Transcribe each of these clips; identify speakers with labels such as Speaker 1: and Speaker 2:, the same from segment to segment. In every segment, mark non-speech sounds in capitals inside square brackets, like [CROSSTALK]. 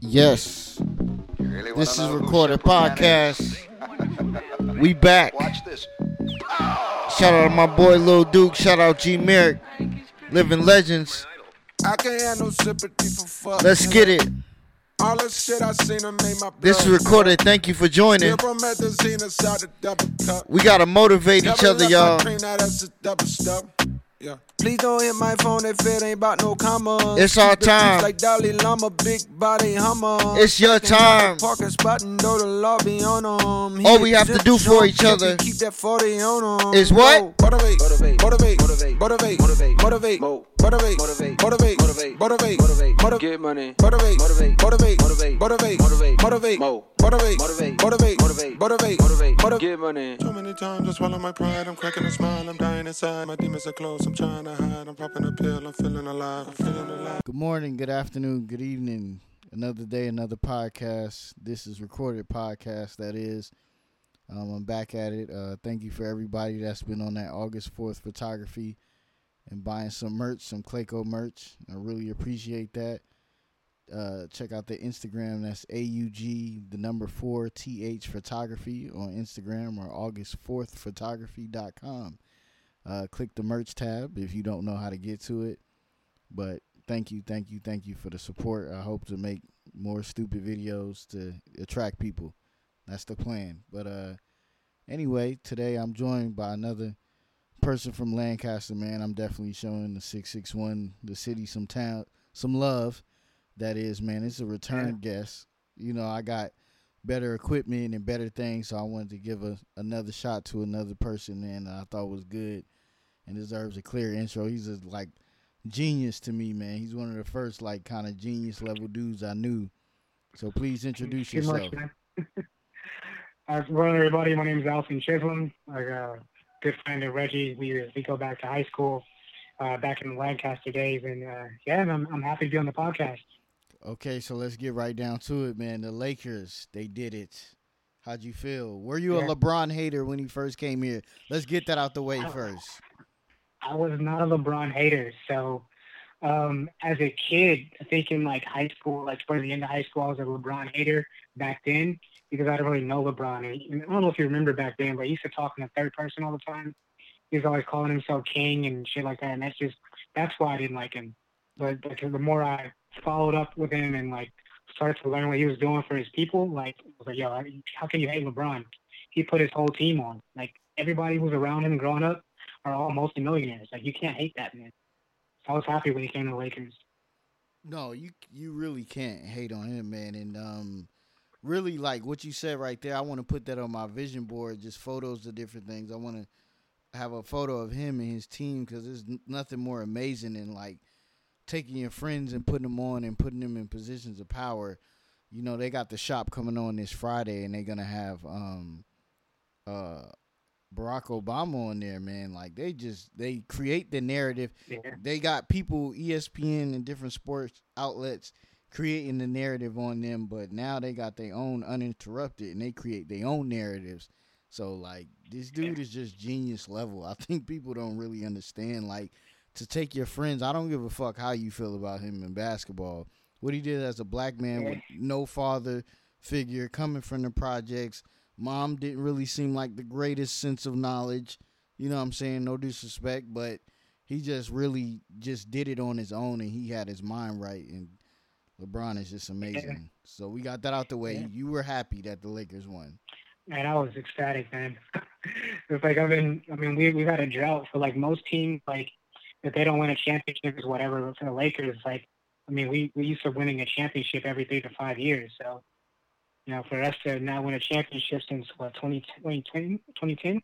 Speaker 1: Yes.
Speaker 2: Really
Speaker 1: This is
Speaker 2: wanna know who
Speaker 1: recorded podcast. [LAUGHS] We back.
Speaker 2: Watch this.
Speaker 1: Shout out to my boy Lil Duke. Shout out G Merrick. Living legends.
Speaker 3: I can't have no sympathy for fuck.
Speaker 1: Let's get it.
Speaker 3: All the shit I seen her made my
Speaker 1: This is recorded. Thank you for joining.
Speaker 3: Zero methazine inside the double cup.
Speaker 1: We gotta motivate each other, y'all.
Speaker 3: Cream, now that's a double stuff. Yeah. Please don't hit my phone if it ain't about no commas.
Speaker 1: It's our
Speaker 3: Keep the beats
Speaker 1: time.
Speaker 3: Like Dalai Lama, big body hummer.
Speaker 1: It's your
Speaker 3: Taking out the
Speaker 1: time.
Speaker 3: Parking spot and know the law be on 'em.
Speaker 1: All we have to do for each other
Speaker 3: Keep that 40 on 'em.
Speaker 1: is what?
Speaker 3: Motivate, motivate, motivate, motivate, motivate, motivate, motivate, motivate, motivate, motivate, motivate, get money, motivate, motivate, motivate, motivate, motivate, motivate, motivate, motivate, get money.
Speaker 4: Too many times I swallow my pride, I'm cracking a smile, I'm dying inside, my demons are close, I'm trying to hide, I'm popping a pill, I'm feeling alive, I'm feeling alive.
Speaker 1: Good morning, good afternoon, good evening. Another day, another podcast. This is recorded podcast. That is. Um, I'm back at it. Uh, thank you for everybody that's been on that August 4th photography and buying some merch, some Clayco merch. I really appreciate that. Uh, check out the Instagram. That's AUG the number four TH photography on Instagram or August fourth photography.com. Uh, click the merch tab if you don't know how to get to it. But thank you, thank you, thank you for the support. I hope to make more stupid videos to attract people. That's the plan. But uh anyway, today I'm joined by another person from Lancaster, man. I'm definitely showing the 661 the city some town some love. That is, man. It's a return guest. You know, I got better equipment and better things, so I wanted to give a, another shot to another person, man. That I thought was good and deserves a clear intro. He's a like genius to me, man. He's one of the first like kind of genius level dudes I knew. So please introduce
Speaker 5: Good
Speaker 1: yourself.
Speaker 5: much, man. [LAUGHS] uh, good everybody. My name is Alton Chislom. I got a good friend of Reggie. We we go back to high school, uh, back in the Lancaster days, and uh, yeah, I'm I'm happy to be on the podcast.
Speaker 1: Okay, so let's get right down to it, man. The Lakers, they did it. How'd you feel? Were you
Speaker 5: Yeah.
Speaker 1: a LeBron hater when he first came here? Let's get that out the way
Speaker 5: Oh.
Speaker 1: first.
Speaker 5: I was not a LeBron hater, so um, as a kid, I think in like high school, like towards the end of high school, I was a LeBron hater back then because I didn't really know LeBron. I don't know if you remember back then, but he used to talk in the third person all the time. He was always calling himself king and shit like that, and that's just that's why I didn't like him. But because the more I followed up with him and like started to learn what he was doing for his people, like I was like, yo, how can you hate LeBron? He put his whole team on. Like everybody who's around him growing up are all multimillionaires. Like you can't hate that man. I was happy when he came to the Lakers.
Speaker 1: No, you you really can't hate on him, man. And um, really like what you said right there. I want to put that on my vision board, just photos of different things. I want to have a photo of him and his team because there's nothing more amazing than like taking your friends and putting them on and putting them in positions of power. You know, they got the shop coming on this Friday, and they're gonna have um, uh, Barack Obama on there, man. Like they just they create the narrative
Speaker 5: Yeah.
Speaker 1: they got people ESPN and different sports outlets creating the narrative on them, but now they got their own uninterrupted and they create their own narratives. So like this dude is just genius level. I [LAUGHS] think people don't really understand like to take your friends. I don't give a fuck how you feel about him in basketball. What he did as a black man with no father figure coming from the projects. Mom didn't really seem like the greatest sense of knowledge. You know what I'm saying? No disrespect, but he just really just did it on his own and he had his mind right and LeBron is just amazing. So we got that out the way.
Speaker 5: Yeah.
Speaker 1: You were happy that the Lakers won.
Speaker 5: Man, I was ecstatic, man. [LAUGHS] it's like I've been. I mean, we we've had a drought for like most teams. Like if they don't win a championship, is whatever. But for the Lakers, like I mean, we we used to winning a championship every three to five years. So you know, for us to not win a championship since what 20, 2010, 2010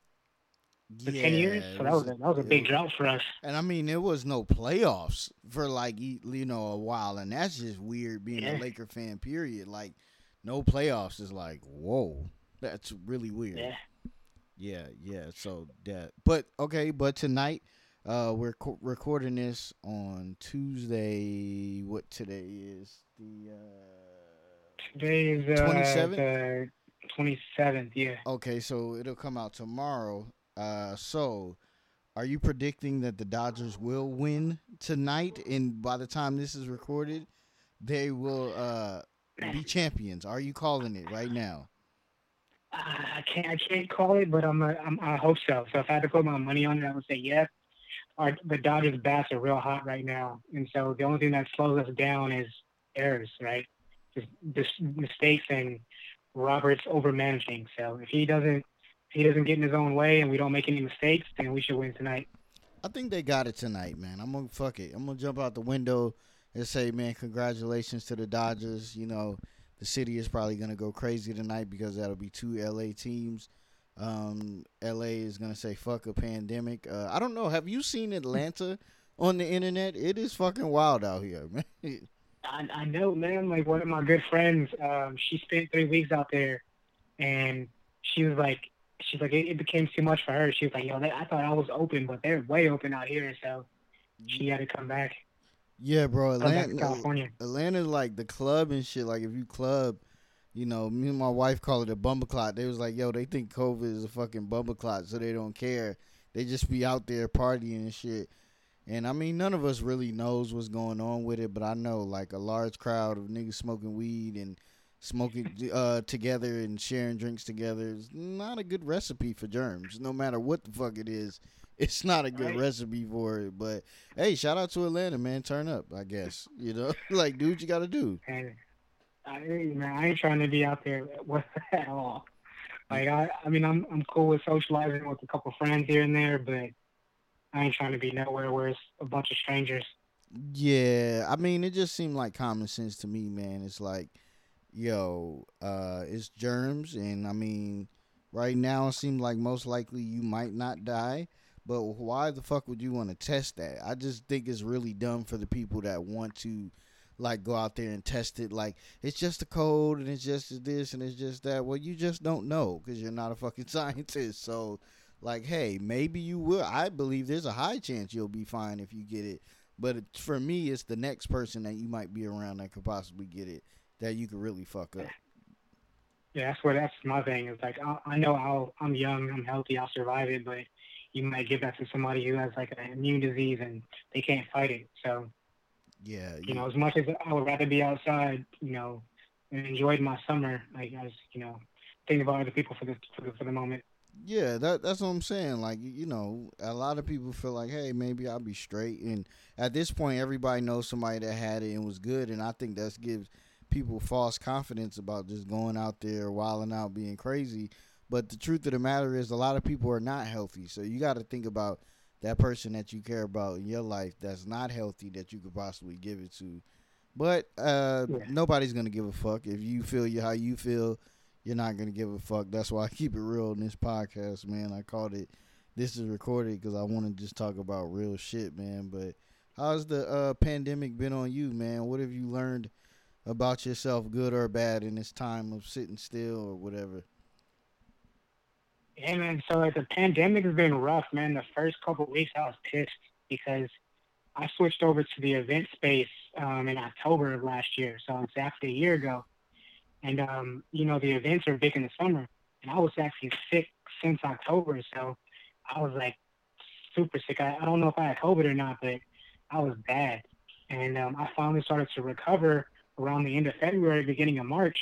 Speaker 5: for ten years. So that was a, that was a big
Speaker 1: was-
Speaker 5: drought for us.
Speaker 1: And I mean, there was no playoffs for like you know a while, and that's just weird being a Laker fan. Period. Like no playoffs is like whoa, that's really weird.
Speaker 5: Yeah.
Speaker 1: Yeah, yeah. So that, but okay, but tonight, uh, we're co- recording this on Tuesday. What today is the uh
Speaker 5: Today is uh,
Speaker 1: 27th?
Speaker 5: the twenty seventh. Yeah.
Speaker 1: okay, so it'll come out tomorrow. Uh, so are you predicting that the Dodgers will win tonight? And by the time this is recorded, they will uh be [SIGHS] champions? Are you calling it right now?
Speaker 5: I can't I can't call it, but I'm, a, I'm I hope so. So if I had to put my money on it, I would say yes. Our the Dodgers bats are real hot right now, and so the only thing that slows us down is errors, right? Just mistakes and Roberts over managing. So if he doesn't if he doesn't get in his own way and we don't make any mistakes, then we should win tonight.
Speaker 1: I think they got it tonight, man. I'm gonna fuck it. I'm gonna jump out the window and say, man, congratulations to the Dodgers. You know, the city is probably gonna go crazy tonight because that'll be two LA teams. Um, LA is gonna say fuck a pandemic. Uh, I don't know. Have you seen Atlanta on the internet? It is fucking wild out here, [LAUGHS] man.
Speaker 5: I, I know, man. Like one of my good friends, um, she spent three weeks out there, and she was like, she's like, it, it became too much for her. She was like, yo, they, I thought I was open, but they're way open out here, so she had to come back.
Speaker 1: Yeah, bro. Atlanta,
Speaker 5: California.
Speaker 1: Atlanta's like the club and shit. Like if you club, you know, me and my wife call it a bumper clot. They was like, yo, they think COVID is a fucking bumper clot, so they don't care. They just be out there partying and shit. And I mean, none of us really knows what's going on with it, but I know like a large crowd of niggas smoking weed and smoking [LAUGHS] uh, together and sharing drinks together is not a good recipe for germs. No matter what the fuck it is, [LAUGHS] it's not a good
Speaker 5: Right.
Speaker 1: recipe for it. But hey, shout out to Atlanta, man. Turn up, I guess. You know, [LAUGHS] like do what you got to do.
Speaker 5: and I, man, I ain't trying to be out there at all. Like I, I mean, I'm I'm cool with socializing with a couple friends here and there, but I ain't trying to be nowhere where it's a bunch of strangers.
Speaker 1: Yeah, I mean, it just seemed like common sense to me, man. It's like, yo, uh, it's germs, and I mean, right now it seems like most likely you might not die, but why the fuck would you want to test that? I just think it's really dumb for the people that want to, like, go out there and test it. Like, it's just a cold, and it's just this, and it's just that. Well, you just don't know because you're not a fucking [LAUGHS] scientist. So, like, hey, maybe you will. I believe there's a high chance you'll be fine if you get it. But it, for me, it's the next person that you might be around that could possibly get it that you could really fuck up.
Speaker 5: Yeah, that's where that's my thing. Is like I, I know I'll I'm young, I'm healthy, I'll survive it, but you might give that to somebody who has like an immune disease and they can't fight it. So
Speaker 1: Yeah,
Speaker 5: you know, as much as I would rather be outside, you know, and enjoyed my summer, like I was, you know, think about other people for the for the, for the moment.
Speaker 1: Yeah, that that's what I'm saying. Like you know, a lot of people feel like, hey, maybe I'll be straight. And at this point, everybody knows somebody that had it and was good. And I think that gives people false confidence about just going out there, wilding out, being crazy. But the truth of the matter is, a lot of people are not healthy. So you got to think about that person that you care about in your life that's not healthy that you could possibly give it to. But uh,
Speaker 5: Yeah.
Speaker 1: nobody's gonna give a fuck if you feel you how you feel you're not gonna give a fuck. That's why I keep it real in this podcast, man. I called it "This is recorded" because I want to just talk about real shit, man. But how's the uh, pandemic been on you, man? What have you learned about yourself, good or bad, in this time of sitting still or whatever?
Speaker 5: Yeah, man. So like, the pandemic has been rough, man. The first couple weeks, I was pissed because I switched over to the event space um, in October of last year, so it's actually a year ago. And um, you know, the events are big in the summer, and I was actually sick since October, so I was like super sick. I, I don't know if I had COVID or not, but I was bad. And um, I finally started to recover around the end of February, beginning of March.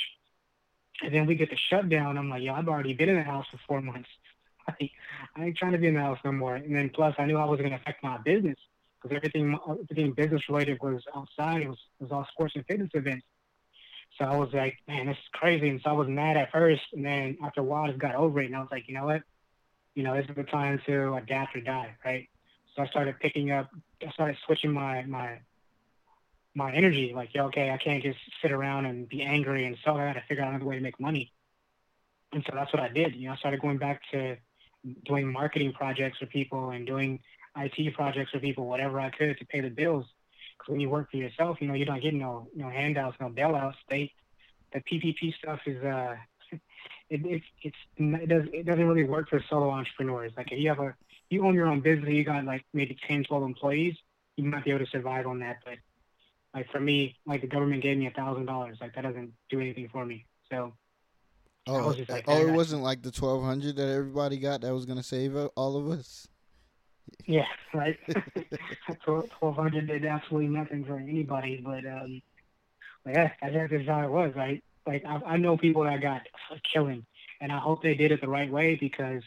Speaker 5: And then we get the shutdown. I'm like, yo, I've already been in the house for four months. [LAUGHS] I, ain't trying to be in the house no more. And then plus, I knew I was going to affect my business because everything, everything business related was outside. It was, it was all sports and fitness events. So I was like, man, this is crazy. And so I was mad at first. And then after a while, I just got over it. And I was like, you know what? You know, this is the time to adapt or die, right? So I started picking up, I started switching my, my, my energy. Like, yeah, okay, I can't just sit around and be angry and so I got to figure out another way to make money. And so that's what I did. You know, I started going back to doing marketing projects for people and doing IT projects for people, whatever I could to pay the bills. When you work for yourself, you know, you don't get no, no handouts, no bailouts. They, the PPP stuff is, uh, [LAUGHS] it, it's, it's, it does, it doesn't really work for solo entrepreneurs. Like if you have a, you own your own business, you got like maybe 10, 12 employees, you might be able to survive on that. But like for me, like the government gave me a thousand dollars. Like that doesn't do anything for me. So
Speaker 1: Oh,
Speaker 5: was like,
Speaker 1: oh, it wasn't like the twelve hundred that everybody got that was gonna save all of us.
Speaker 5: Yeah, right. [LAUGHS] [LAUGHS] Twelve hundred did absolutely nothing for anybody. But um, Like, yeah, that's just how it was. right? like I, I know people that got killing, and I hope they did it the right way because.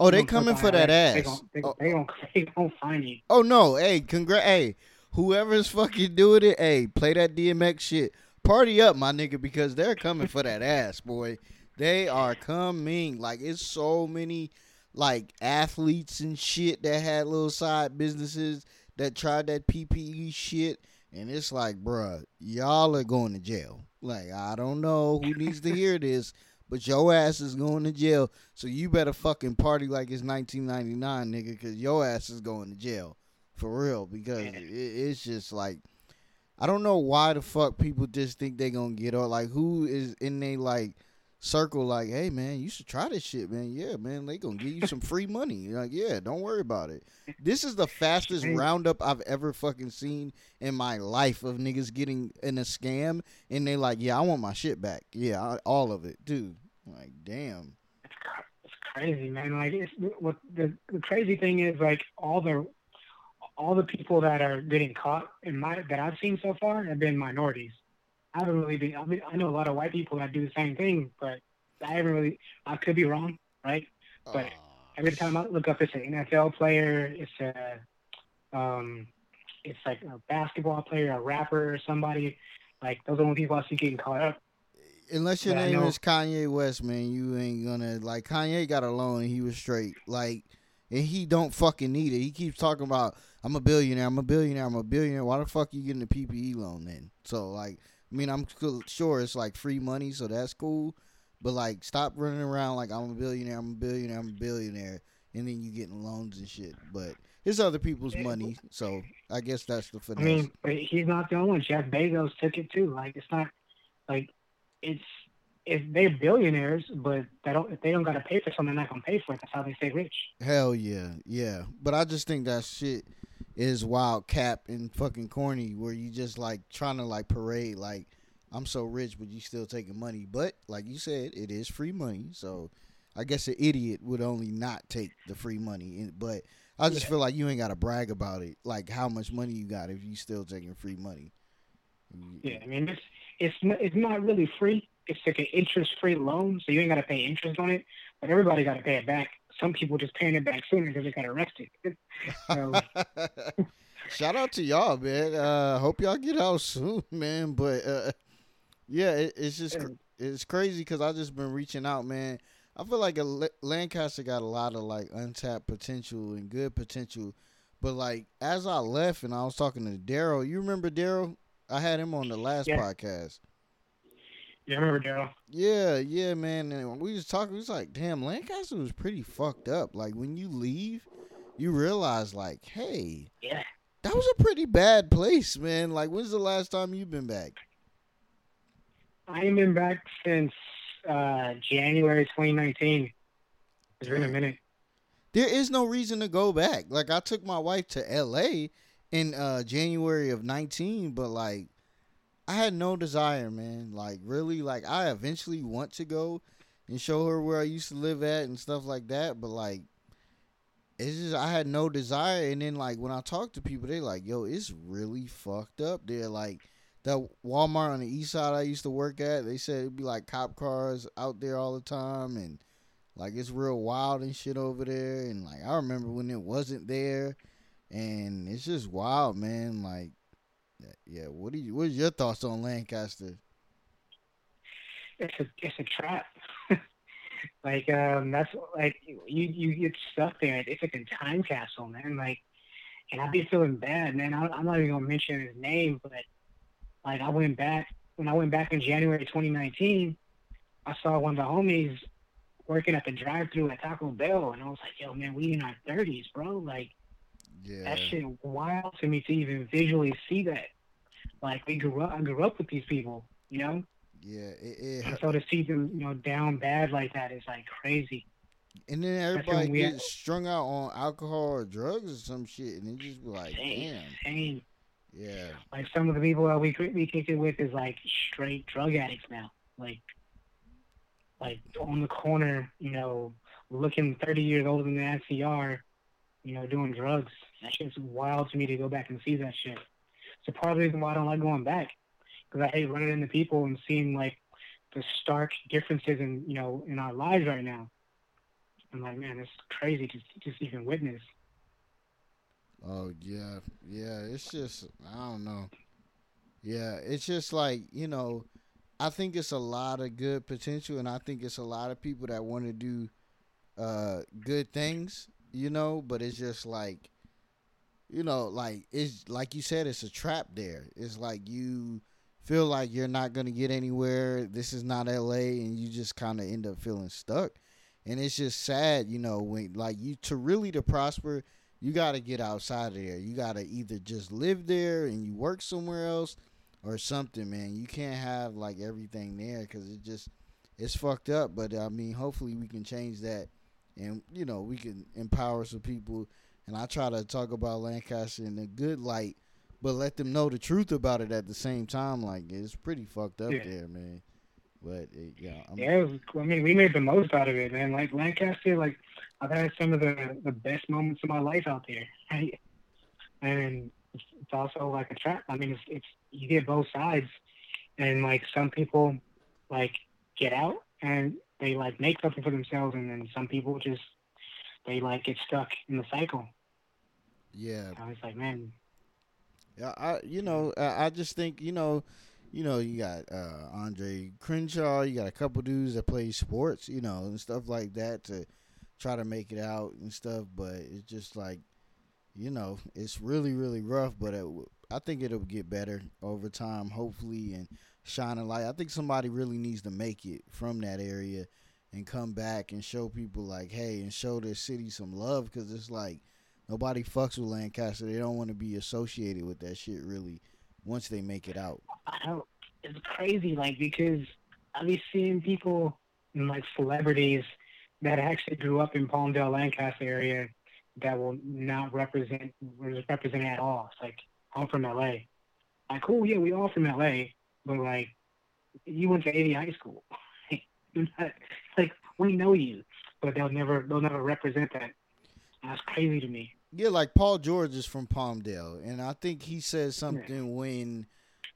Speaker 1: Oh, they coming for that
Speaker 5: They
Speaker 1: ass.
Speaker 5: they,
Speaker 1: Oh,
Speaker 5: they, gon' [LAUGHS] they gon' find you.
Speaker 1: Oh no, hey, congrats, hey, whoever's fucking doing it, hey, play that DMX shit. Party up, my nigga, because they're coming for that ass, boy. They are coming. Like it's so many like athletes and shit that had little side businesses that tried that PPE shit, and it's like, bruh, y'all are going to jail. Like I don't know who needs to hear this, but your ass is going to jail. So you better fucking party like it's 1999, nigga, because your ass is going to jail for real. Because it, it's just like I don't know why the fuck people just think they gonna get or like who is in they like circle like, hey man, you should try this shit, man. Yeah, man, they gonna give you some free money. You're like, yeah, don't worry about it. This is the fastest roundup I've ever fucking seen in my life of niggas getting in a scam and they like, yeah, I want my shit back. Yeah, I, all of it, dude. Like, damn.
Speaker 5: It's, it's crazy, man. Like, it's what the, the crazy thing is, like all the all the people that are getting caught in my that I've seen so far have been minorities. I haven't really been. I, mean, I know a lot of white people that do the same thing, but I haven't really. I could be wrong, right? But every time I look up, it's an NFL player. It's a, um, it's like a basketball player, a rapper, or somebody. Like those are the only people I see getting caught up.
Speaker 1: Unless your
Speaker 5: Yeah, I
Speaker 1: name
Speaker 5: know.
Speaker 1: is Kanye West, man, you ain't gonna like Kanye got a loan and he was straight. Like and he don't fucking need it. He keeps talking about I'm a billionaire, I'm a billionaire, I'm a billionaire. Why the fuck you getting a PPE loan then? So like I mean I'm sure it's like free money, so that's cool. But like stop running around like I'm a billionaire, I'm a billionaire, I'm a billionaire, and then you getting loans and shit. But it's other people's money, so I guess that's the
Speaker 5: I mean, uh, he's not the only one. Jeff Bezos took it too. Like it's not like it's if they're billionaires, but they don't if they don't got to pay for something, they're not gonna pay for it. That's how they stay rich.
Speaker 1: Hell yeah, yeah. But I just think that shit is wild cap and fucking corny where you just like trying to like parade like I'm so rich but you still taking money. But like you said, it is free money. So I guess an idiot would only not take the free money. But I just
Speaker 5: Yeah.
Speaker 1: feel like you ain't gotta brag about it, like how much money you got if you still taking free money.
Speaker 5: Yeah, I mean it's it's not, it's not really free. It's like an interest-free loan, so you ain't got to pay interest on it. But everybody got to pay it back. Some people just paying it back sooner because they got arrested. [LAUGHS] So [LAUGHS]
Speaker 1: Shout out to y'all, man. Uh, hope y'all get out soon, [LAUGHS] man. But uh, yeah, it, it's just it's crazy because I just been reaching out, man. I feel like a Lancaster got a lot of like untapped potential and good potential, but like as I left and I was talking to Daryl, you remember Daryl? I had him on the last
Speaker 5: Yeah.
Speaker 1: podcast.
Speaker 5: Yeah, I remember Daryl.
Speaker 1: Yeah, yeah, man. And we was talking. We was like, damn, Lancaster was pretty fucked up. Like when you leave, you realize, like, hey,
Speaker 5: Yeah,
Speaker 1: that was a pretty bad place, man. Like, when's the last time you've been back?
Speaker 5: I ain't been back since uh, January 2019. It's been a minute.
Speaker 1: There is no reason to go back. Like, I took my wife to L.A. in uh, January of nineteen, but like, I had no desire, man. Like, really, like, I eventually want to go and show her where I used to live at and stuff like that, but like. It's just I had no desire, and then like when I talk to people, they like, "Yo, it's really fucked up." They're like, that Walmart on the east side I used to work at, they said it'd be like cop cars out there all the time and like it's real wild and shit over there and like I remember when it wasn't there and it's just wild, man. Like yeah, what do you what's your thoughts on Lancaster?
Speaker 5: It's a it's a trap. [LAUGHS] like um, that's like you you get stuck there. It's like a time capsule, man. Like, and I be feeling bad, man. I, I'm not even gonna mention his name, but like I went back when I went back in January 2019. I saw one of the homies working at the drive-through at Taco Bell, and I was like, "Yo, man, we in our 30s, bro. Like,
Speaker 1: Yeah.
Speaker 5: that shit wild to me to even visually see that. Like, we grew up. I grew up with these people, you know.
Speaker 1: Yeah, it,
Speaker 5: And
Speaker 1: it,
Speaker 5: so to see them, you know, down bad like that is like crazy.
Speaker 1: and then everybody
Speaker 5: we-
Speaker 1: gets strung out on alcohol or drugs or some shit, and it just be like,
Speaker 5: Insane.
Speaker 1: damn,
Speaker 5: Insane.
Speaker 1: yeah,
Speaker 5: Like some of the people that we we kicked it with is like straight drug addicts now. Like, like on the corner, you know, looking 30 years older than they actually are, you know, doing drugs. That shit's wild to me to go back and see that shit. So part of the reason why I don't like going back. because I hate running into people and seeing like the stark differences in you know in our lives right now. I'm like, man, it's crazy to just even witness.
Speaker 1: Oh yeah, yeah. It's just I don't know. Yeah, it's just like you know, I think it's a lot of good potential, and I think it's a lot of people that want to do uh good things, you know. But it's just like, you know, like it's like you said, it's a trap. There, it's like you feel like you're not gonna get anywhere. This is not L.A., and you just kind of end up feeling stuck. And it's just sad, you know, when like you to really to prosper you got to get outside of there. You got to either just live there and you work somewhere else or something, man. You can't have like everything there because it just it's fucked up. But I mean, hopefully we can change that, and you know we can empower some people. And I try to talk about Lancaster in a good light, but let them know the truth about it at the same time. Like it's pretty fucked up
Speaker 5: Yeah.
Speaker 1: there, man. But it, yeah, I'm,
Speaker 5: Yeah, was, I mean, we made the most out of it, man. Like Lancaster, like I've had some of the the best moments of my life out there, right? And it's, it's also like a trap. I mean, it's it's you get both sides, and like some people like get out and they like make something for themselves, and then some people just they like get stuck in the cycle.
Speaker 1: yeah,
Speaker 5: I was like, man,
Speaker 1: Yeah, I you know I, I just think you know, you know you got uh, Andre Crenshaw, you got a couple dudes that play sports, you know, and stuff like that to try to make it out and stuff. But it's just like, you know, it's really really rough. But it, I think it'll get better over time, hopefully, and shine a light. I think somebody really needs to make it from that area and come back and show people like, hey, and show their city some love because it's like nobody fucks with Lancaster. They don't want to be associated with that shit really once they make it out.
Speaker 5: It's crazy, like because I be seeing people like celebrities that actually grew up in Palmdale, Lancaster area that will not represent represent at all. It's like I'm from LA. Like, cool, yeah, we all from LA, but like you went to AV high school. [LAUGHS] [LAUGHS] Like we know you, but they'll never they'll never represent that. That's crazy to me.
Speaker 1: Yeah, like Paul George is from Palmdale, and I think he said something when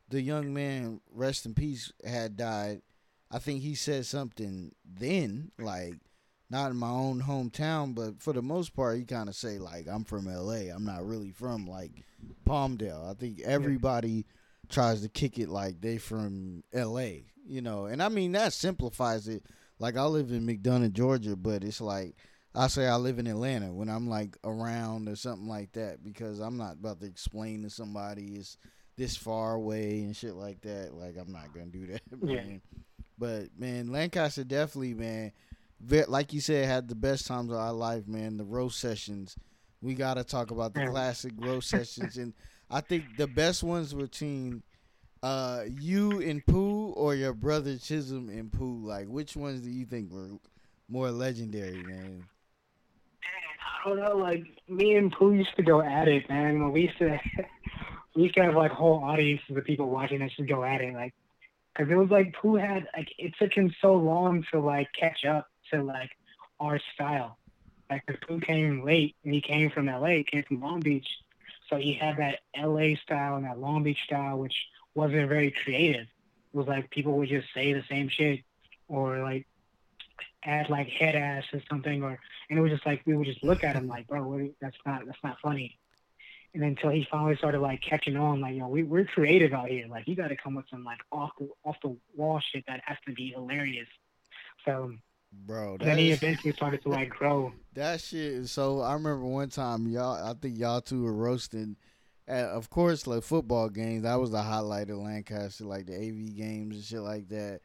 Speaker 1: the young man, rest in peace, had died. I think he said something then, like not in my own hometown, but for the most part, he kind of say like, "I'm from L.A. I'm not really from like Palmdale." I think everybody tries to kick it like they from L.A. You know, and I mean that simplifies it. Like I live in McDonough, Georgia, but it's like I say I live in Atlanta when I'm like around or something like that because I'm not about to explain to somebody it's this far away and shit like that. Like I'm not gonna do that, [LAUGHS]
Speaker 5: Yeah.
Speaker 1: But man, Lancaster definitely, man, like you said, had the best times of our life, man. The roast sessions, we gotta talk about the
Speaker 5: Yeah.
Speaker 1: classic roast sessions, and I think the best ones between uh you and Pooh or your brother Chislom and Pooh. Like, which ones do you think were more legendary, man?
Speaker 5: I don't know, like me and Pooh used to go at it, man. When we used to, [LAUGHS] we used to have like whole audiences of people watching us just go at it, like, because it was like Pooh had like it took him so long to like catch up to like our style. Like, 'cause Pooh came late and he came from LA, came from Long Beach, so he had that LA style and that Long Beach style, which wasn't very creative. It was like people would just say the same shit, or like add like head ass or something, or and it was just like we would just look at him like, bro, what, that's not that's not funny. And until he finally started like catching on, like, you know, we we're creative out here. Like, you got to come with some like off the off the wall shit that has to be hilarious. So
Speaker 1: Bro,
Speaker 5: then he eventually started to like grow.
Speaker 1: That shit is so. I remember one time y'all. I think y'all two were roasting. At, of course, like football games. That was the highlight of Lancaster, like the AV games and shit like that.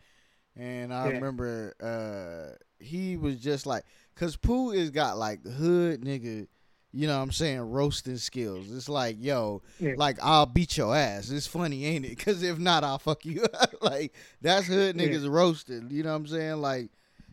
Speaker 1: And I
Speaker 5: Yeah.
Speaker 1: remember uh he was just like, cause Pooh is got like hood nigga. You know what I'm saying? Roasting skills. It's like, yo,
Speaker 5: Yeah.
Speaker 1: like I'll beat your ass. It's funny, ain't it? Cause if not, I'll fuck you. [LAUGHS] up. like that's hood
Speaker 5: Yeah.
Speaker 1: niggas roasting. You know what I'm saying? Like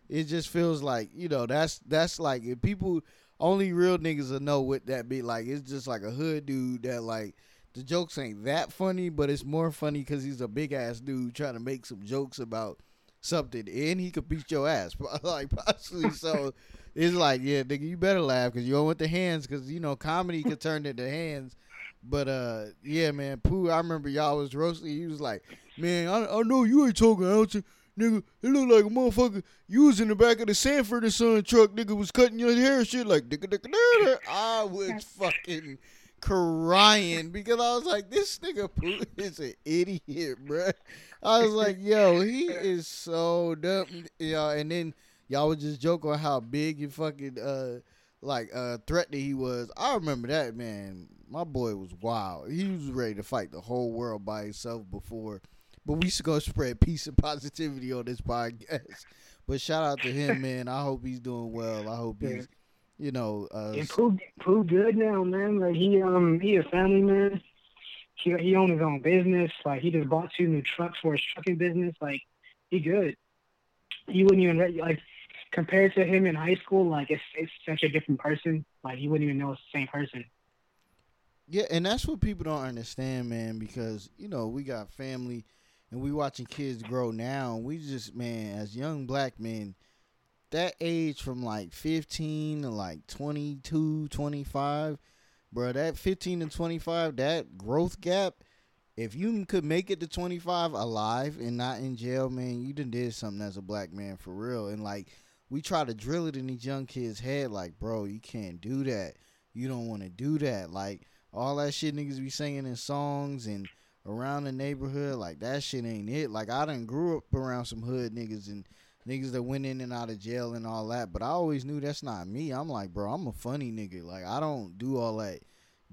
Speaker 1: it just feels like you know that's that's like if people only real niggas will know what that be like. It's just like a hood dude that like the jokes ain't that funny, but it's more funny because he's a big ass dude trying to make some jokes about something, and he could beat your ass, [LAUGHS] like possibly. [LAUGHS] So it's like, yeah, nigga, you better laugh because you don't want the hands, because you know comedy could turn into hands. But uh, yeah, man, Pooh, I remember y'all was roasting. He was like, man, I, I know you ain't talking Alton. Nigga, it look like a motherfucker. You was in the back of the Sanford and Son truck. Nigga was cutting your hair and shit like. Dicka, dicka, dicka. I was fucking crying because I was like, this nigga [LAUGHS] is an idiot, bruh. I was like, [LAUGHS] yo, he is so dumb. Yeah, and then y'all would just joke on how big and fucking uh like uh threatening he was. I remember that man. My boy was wild. He was ready to fight the whole world by himself before. But we should go spread peace and positivity on this podcast. [LAUGHS] But shout out to him, man. I hope he's doing well. I hope he's, you know, uh,
Speaker 5: And Pooh, Pooh good now, man. Like he um he a family man. He he owns his own business. Like he just bought two new trucks for his trucking business. Like he good. You wouldn't even like compared to him in high school. Like it's it's such a different person. Like you wouldn't even know it's the same person.
Speaker 1: Yeah, and that's what people don't understand, man, because, you know, we got family and we watching kids grow now. And we just, man, as young black men, that age from like 15 to like 22, 25, bro, that 15 to 25, that growth gap, if you could make it to 25 alive and not in jail, man, you done did something as a black man for real. And like, we try to drill it in these young kids' head, like, bro, you can't do that. You don't want to do that. Like, all that shit niggas be singing in songs and around the neighborhood, like that shit ain't it. Like I done grew up around some hood niggas and niggas that went in and out of jail and all that, but I always knew that's not me. I'm like, bro, I'm a funny nigga. Like I don't do all that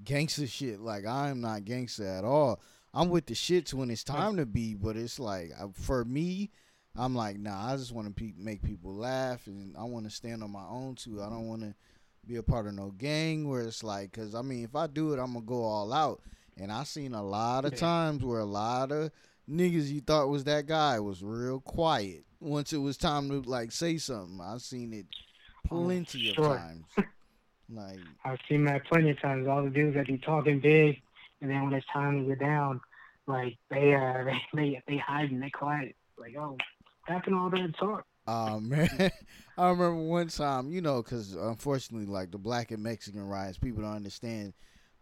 Speaker 1: gangster shit. Like I am not gangster at all. I'm with the shits when it's time to be, but it's like uh, for me, I'm like, nah. I just want to pe- make people laugh, and I want to stand on my own too. I don't want to be a part of no gang where it's like, cause I mean, if I do it, I'm gonna go all out. And I seen a lot of times where a lot of niggas you thought was that guy was real quiet once it was time to like say something. I seen it plenty of
Speaker 5: sure.
Speaker 1: times. [LAUGHS] Like,
Speaker 5: I've seen that plenty of times. All the dudes that be talking big, and then when it's time to get down, like they uh [LAUGHS] they they, they hide and they quiet. Like oh, happened all that talk.
Speaker 1: Oh [LAUGHS] man, I remember one time, you know, because unfortunately, like the black and Mexican riots, people don't understand.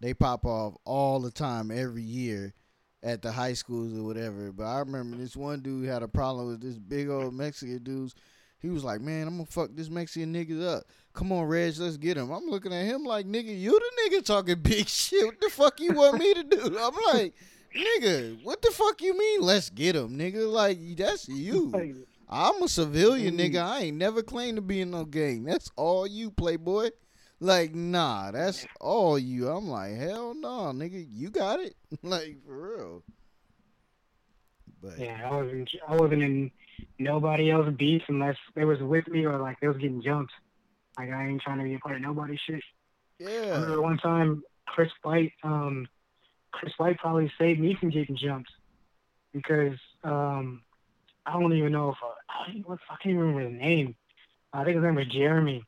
Speaker 1: They pop off all the time, every year, at the high schools or whatever. But I remember this one dude had a problem with this big old Mexican dudes. He was like, "Man, I'm gonna fuck this Mexican niggas up. Come on, Reg, let's get him." I'm looking at him like, "Nigga, you the nigga talking big [LAUGHS] shit. What the fuck you want me to do?" I'm like, "Nigga, what the fuck you mean? Let's get him, nigga. Like that's you." I'm a civilian,
Speaker 5: Mm.
Speaker 1: nigga. I ain't never claimed to be in no gang. That's all you, playboy. Like, nah, that's all you. I'm like, hell no, nigga. You got it. [LAUGHS] like, for real. But
Speaker 5: yeah, I wasn't I wasn't in nobody else beef unless they was with me or like they was getting jumped. Like I ain't trying to be a part of nobody's shit. I
Speaker 1: yeah.
Speaker 5: remember one time Chris White, um, Chris White probably saved me from getting jumped because um, I don't even know if uh, I, don't even- I can't remember his name. I think his name was Jeremy,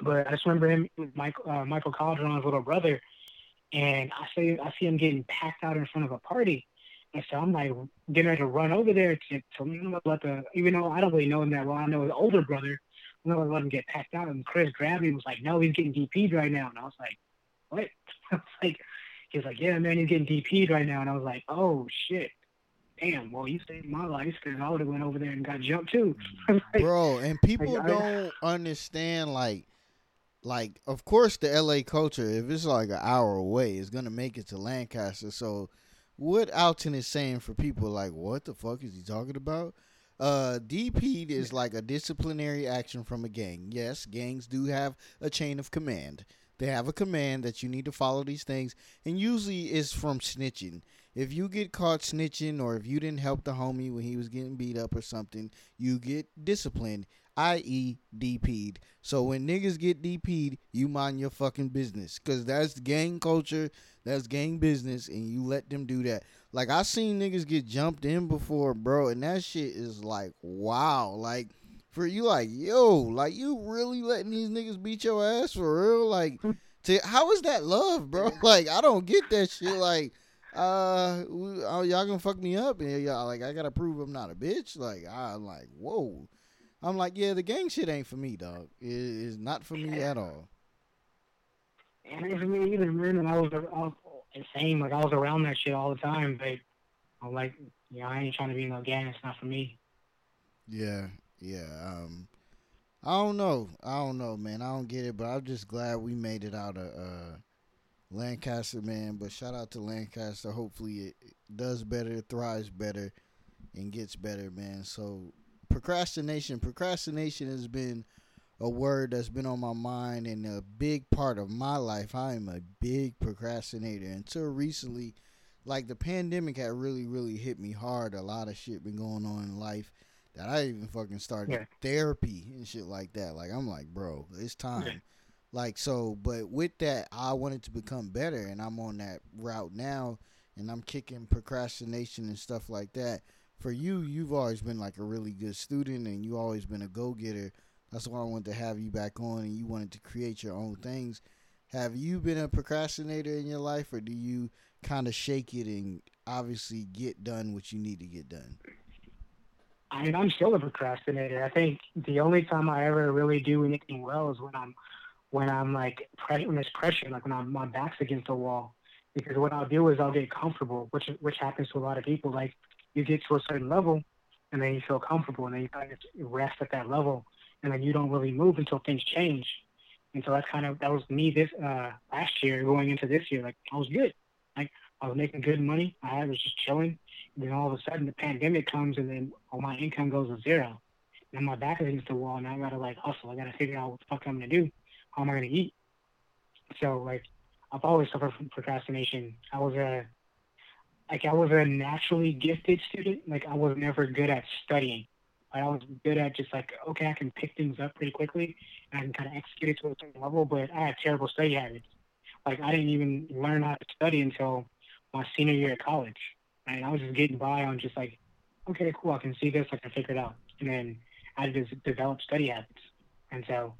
Speaker 5: but I just remember him, Michael, uh, Michael Calderon's little brother, and I see I see him getting packed out in front of a party, and so I'm like getting ready to run over there to to let the even though I don't really know him that well, I know his older brother. I'm gonna let him get packed out, and Chris grabbed me and was like, "No, he's getting DP'd right now," and I was like, "What?" [LAUGHS] I was like, he was like, "Yeah, man, he's getting DP'd right now," and I was like, "Oh shit." Damn, well, you saved my life because I would have went over there and got jumped too. [LAUGHS] Like,
Speaker 1: Bro, and people
Speaker 5: Like,
Speaker 1: don't understand, like, like, of course, the LA culture, if it's like an hour away, is to make it to Lancaster. So, what Alton is saying for people, like, what the fuck is he talking about? Uh, DP is like a disciplinary action from a gang. Yes, gangs do have a chain of command. They have a command that you need to follow these things, and usually it's from snitching. If you get caught snitching, or if you didn't help the homie when he was getting beat up or something, you get disciplined, i.e., DP'd. So when niggas get DP'd, you mind your fucking business, cause that's gang culture, that's gang business, and you let them do that. Like I seen niggas get jumped in before, bro, and that shit is like wow. Like for you, like yo, like you really letting these niggas beat your ass for real? Like, [LAUGHS] to how is that love, bro? [LAUGHS] Like I don't get that shit. Like, uh, oh, y'all gonna fuck me up, and y'all like I gotta prove I'm not a bitch. Like I'm like whoa. I'm like yeah, the gang shit ain't for me, dog. It is not for me at all.
Speaker 5: And it ain't for me either, man. And I was, I was insane. Like I was around that shit all the time. But I'm like, You know, I ain't trying to be no gang. It's not for me.
Speaker 1: Yeah, yeah. Um, I don't know. I don't know, man. I don't get it, but I'm just glad we made it out of uh, Lancaster, man. But shout out to Lancaster. Hopefully, it does better, thrives better, and gets better, man. So, procrastination. Procrastination has been a word that's been on my mind and a big part of my life. I am a big procrastinator. Until recently, like the pandemic had really, really hit me hard. A lot of shit been going on in life that I even fucking started
Speaker 5: Yeah.
Speaker 1: therapy and shit like that. Like I'm like, bro, it's time.
Speaker 5: Yeah.
Speaker 1: Like so, but with that, I wanted to become better, and I'm on that route now, and I'm kicking procrastination and stuff like that. For you, you've always been like a really good student, and you always been a go getter. That's why I wanted to have you back on, and you wanted to create your own things. Have you been a procrastinator in your life, or do you kind of shake it and obviously get done what you need to get done?
Speaker 5: I mean, I'm still a procrastinator. I think the only time I ever really do anything well is when I'm when I'm like pre- when there's pressure, like when I'm my back's against the wall. Because what I'll do is I'll get comfortable, which which happens to a lot of people. Like you get to a certain level, and then you feel comfortable, and then you kind of rest at that level, and then you don't really move until things change. And so that's kind of that was me this uh last year going into this year. Like I was good, like I was making good money. I was just chilling. And then all of a sudden the pandemic comes, and then all my income goes to zero. And my back is against the wall, and I gotta like hustle. I gotta figure out what the fuck I'm gonna do. How am I gonna eat? So like, I've always suffered from procrastination. I was a like I was a naturally gifted student. Like I was never good at studying. I was good at just like okay, I can pick things up pretty quickly, and I can kind of execute it to a certain level. But I had terrible study habits. Like I didn't even learn how to study until my senior year at college. And I was just getting by on just like, okay, cool, I can see this, I can figure it out, and then I just developed study habits. And so,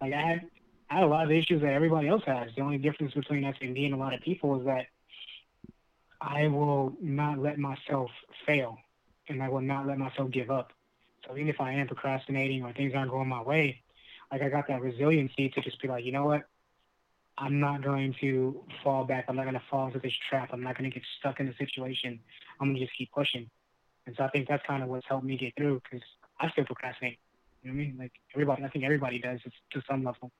Speaker 5: like I had, I had a lot of issues that everybody else has. The only difference between us and me and a lot of people is that I will not let myself fail, and I will not let myself give up. So even if I am procrastinating or things aren't going my way, like I got that resiliency to just be like, you know what, I'm not going to fall back. I'm not going to fall into this trap. I'm not going to get stuck in the situation. I'm going to just keep pushing. And so I think that's kind of what's helped me get through because I still procrastinate. You know what I mean? Like everybody, I think everybody does to some level.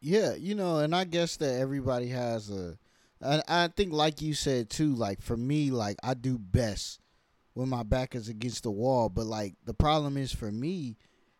Speaker 1: Yeah, you know, and I guess that everybody has a. I, I think, like you said too, like for me, like I do best when my back is against the wall. But like the problem is for me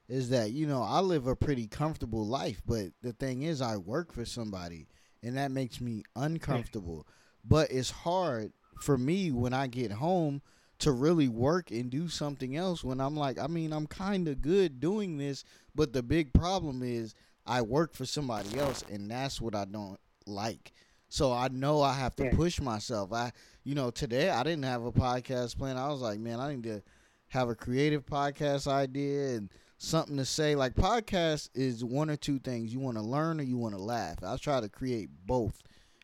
Speaker 1: is that you know I live a pretty comfortable life, but the thing is I work for somebody, and that makes me uncomfortable. But it's hard for me when I get home to really work and do something else when I'm like, I mean, I'm kind of good doing this, but the big problem is I work for somebody else, and that's what I don't like. So I know I have to
Speaker 5: Yeah.
Speaker 1: push myself. I, you know, today I didn't have a podcast plan. I was like, man, I need to have a creative podcast idea and something to say. Like podcast is one or two things. You want to learn or you want to laugh. I try to create both.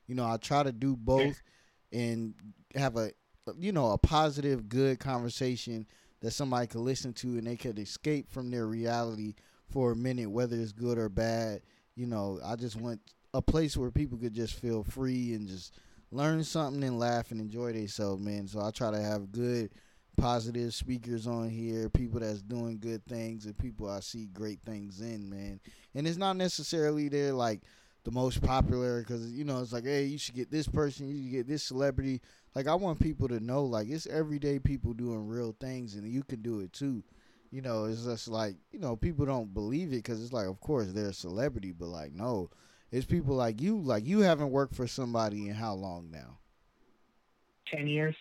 Speaker 1: You know, I try to do both and have a you know a positive, good conversation that somebody could listen to and they could escape from their reality for a minute, whether it's good or bad. You know, I just want a place where people could just feel free and just learn something and laugh and enjoy themselves, man. So I try to have good, positive speakers on here, people that's doing good things, and people I see great things in, man. And it's not necessarily they're like the most popular because you know it's like, hey, you should get this person, you should get this celebrity. Like I want people to know, like it's everyday people doing real things, and you can do it too. You know, it's just like you know people don't believe it because it's like, of course they're a celebrity, but like no, it's people like you. Like you haven't worked for somebody in how long now?
Speaker 5: Ten years.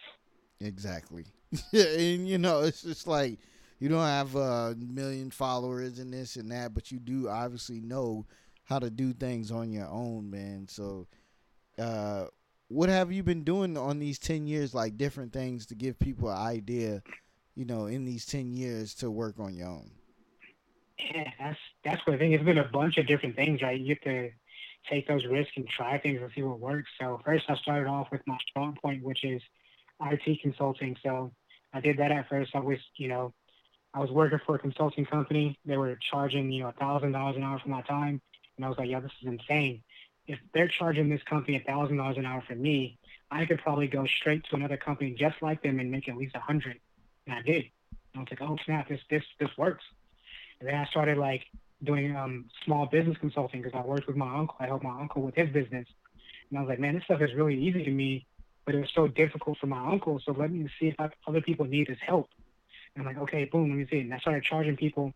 Speaker 1: Exactly. [LAUGHS] and you know, it's just like you don't have a million followers and this and that, but you do obviously know how to do things on your own, man. So, uh, what have you been doing on these ten years? Like different things to give people an idea, you know, in these ten years to work on your own.
Speaker 5: Yeah, that's that's what I think. It's been a bunch of different things, right? You get to take those risks and try things and see what works. So first, I started off with my strong point, which is IT consulting. So I did that at first. I was, you know, I was working for a consulting company. They were charging, you know, a thousand dollars an hour for my time, and I was like, yeah, this is insane. If they're charging this company a thousand dollars an hour for me, I could probably go straight to another company just like them and make at least a hundred. And I did. I was like, oh snap, this this this works. And then I started like doing um, small business consulting because I worked with my uncle. I helped my uncle with his business. And I was like, man, this stuff is really easy to me, but it was so difficult for my uncle. So let me see if other people need his help. And I'm like, okay, boom, let me see. And I started charging people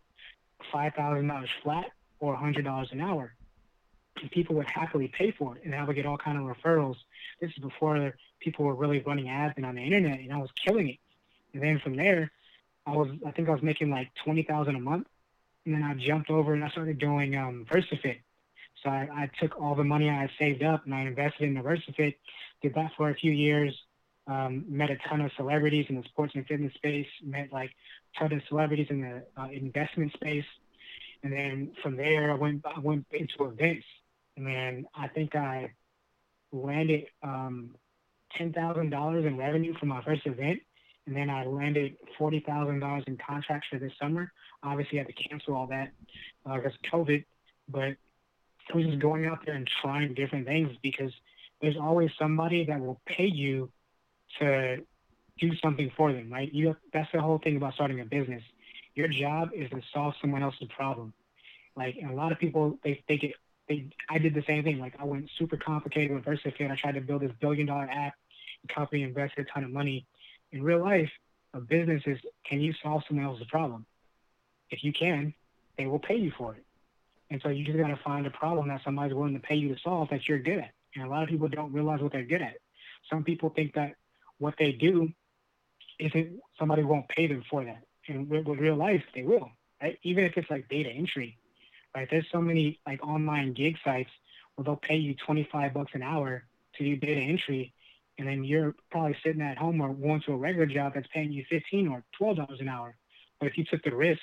Speaker 5: $5,000 flat or $100 an hour. And people would happily pay for it. And I would get all kind of referrals. This is before people were really running ads and on the internet, and I was killing it. And then from there, I was, I think I was making like 20000 a month. And then I jumped over and I started doing um, VersaFit. So I, I took all the money I had saved up and I invested in the VersaFit, did that for a few years, um, met a ton of celebrities in the sports and fitness space, met like a ton of celebrities in the uh, investment space. And then from there, I went, I went into events. And then I think I landed um, $10,000 in revenue from my first event. And then I landed $40,000 in contracts for this summer. Obviously, I had to cancel all that because uh, COVID. But I was just going out there and trying different things because there's always somebody that will pay you to do something for them, right? You that's the whole thing about starting a business. Your job is to solve someone else's problem. Like a lot of people they they get they I did the same thing. Like I went super complicated with VersaFit. I tried to build this billion dollar app. The company invested a ton of money. In real life, a business is can you solve someone else's problem? If you can, they will pay you for it. And so you just got to find a problem that somebody's willing to pay you to solve that you're good at. And a lot of people don't realize what they're good at. Some people think that what they do isn't somebody won't pay them for that. And with, real life, they will, right? Even if it's like data entry, right? There's so many like online gig sites where they'll pay you 25 bucks an hour to do data entry. And then you're probably sitting at home or going to a regular job that's paying you 15 or $12 an hour. But if you took the risk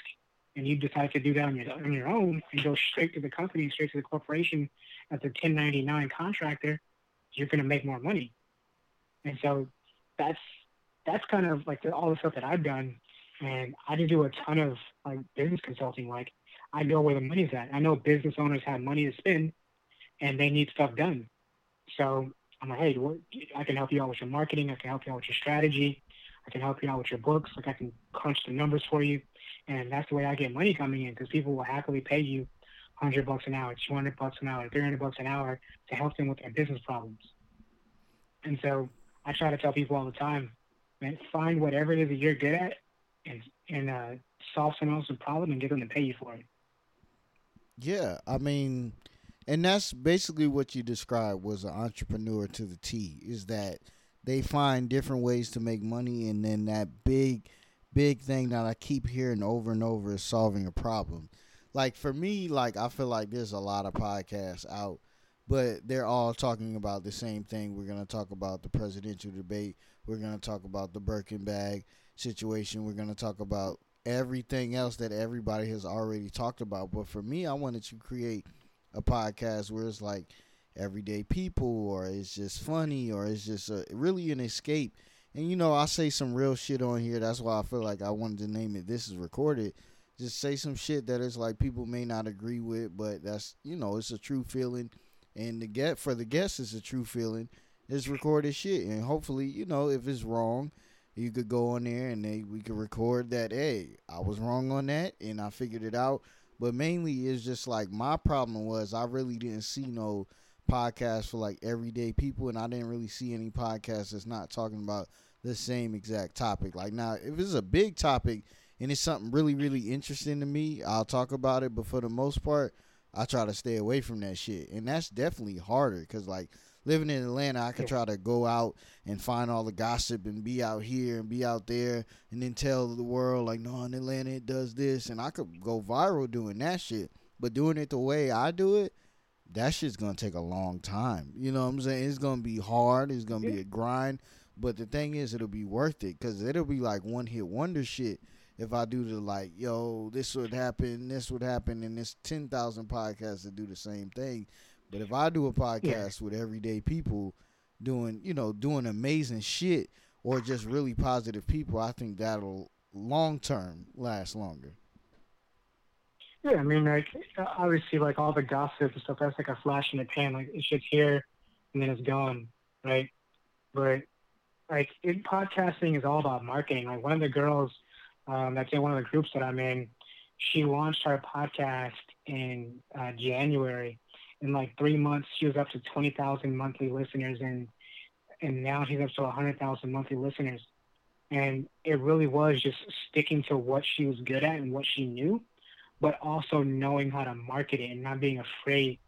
Speaker 5: and you decide to do that on your on your own and go straight to the company, straight to the corporation as a 1099 contractor, you're going to make more money. And so that's that's kind of like the, all the stuff that I've done. And I did do a ton of like business consulting. Like I know where the money's at. I know business owners have money to spend, and they need stuff done. So I'm like, hey, I can help you out with your marketing. I can help you out with your strategy. I can help you out with your books. Like I can crunch the numbers for you. And that's the way I get money coming in because people will happily pay you 100 bucks an hour, 200 bucks an hour, 300 bucks an hour to help them with their business problems. And so I try to tell people all the time, man, find whatever it is that you're good at and, and uh, solve someone else's problem and get them to pay you for it.
Speaker 1: Yeah, I mean, and that's basically what you described was an entrepreneur to the T. Is that they find different ways to make money, and then that big big thing that I keep hearing over and over is solving a problem. Like for me, like I feel like there's a lot of podcasts out, but they're all talking about the same thing. We're gonna talk about the presidential debate. We're gonna talk about the Birkin bag situation. We're gonna talk about everything else that everybody has already talked about. But for me, I wanted to create a podcast where it's like everyday people, or it's just funny, or it's just a, really an escape and you know, I say some real shit on here. That's why I feel like I wanted to name it. This is recorded. Just say some shit that is like people may not agree with, but that's you know, it's a true feeling. And the get for the guests, it's a true feeling. It's recorded shit, and hopefully, you know, if it's wrong, you could go on there and they we could record that. Hey, I was wrong on that, and I figured it out. But mainly, it's just like my problem was I really didn't see no podcast for like everyday people, and I didn't really see any podcast that's not talking about the same exact topic. Like now, if it's a big topic and it's something really, really interesting to me, I'll talk about it. But for the most part, I try to stay away from that shit, and that's definitely harder because like living in Atlanta, I could try to go out and find all the gossip and be out here and be out there and then tell the world like, no, in Atlanta it does this, and I could go viral doing that shit. But doing it the way I do it, that shit's gonna take a long time. You know what I'm saying? It's gonna be hard. It's gonna be a grind. But the thing is, it'll be worth it because it'll be like one hit wonder shit. If I do the like, yo, this would happen, this would happen, and this ten thousand podcasts that do the same thing. But if I do a podcast yeah. with everyday people doing, you know, doing amazing shit or just really positive people, I think that'll long term last longer.
Speaker 5: Yeah, I mean, like obviously, like all the gossip and stuff, that's like a flash in the pan. Like it's just here, and then it's gone, right? but like it, podcasting is all about marketing. Like one of the girls um, that's in one of the groups that I'm in, she launched her podcast in uh, January. In like three months, she was up to twenty thousand monthly listeners, and and now she's up to hundred thousand monthly listeners. And it really was just sticking to what she was good at and what she knew, but also knowing how to market it and not being afraid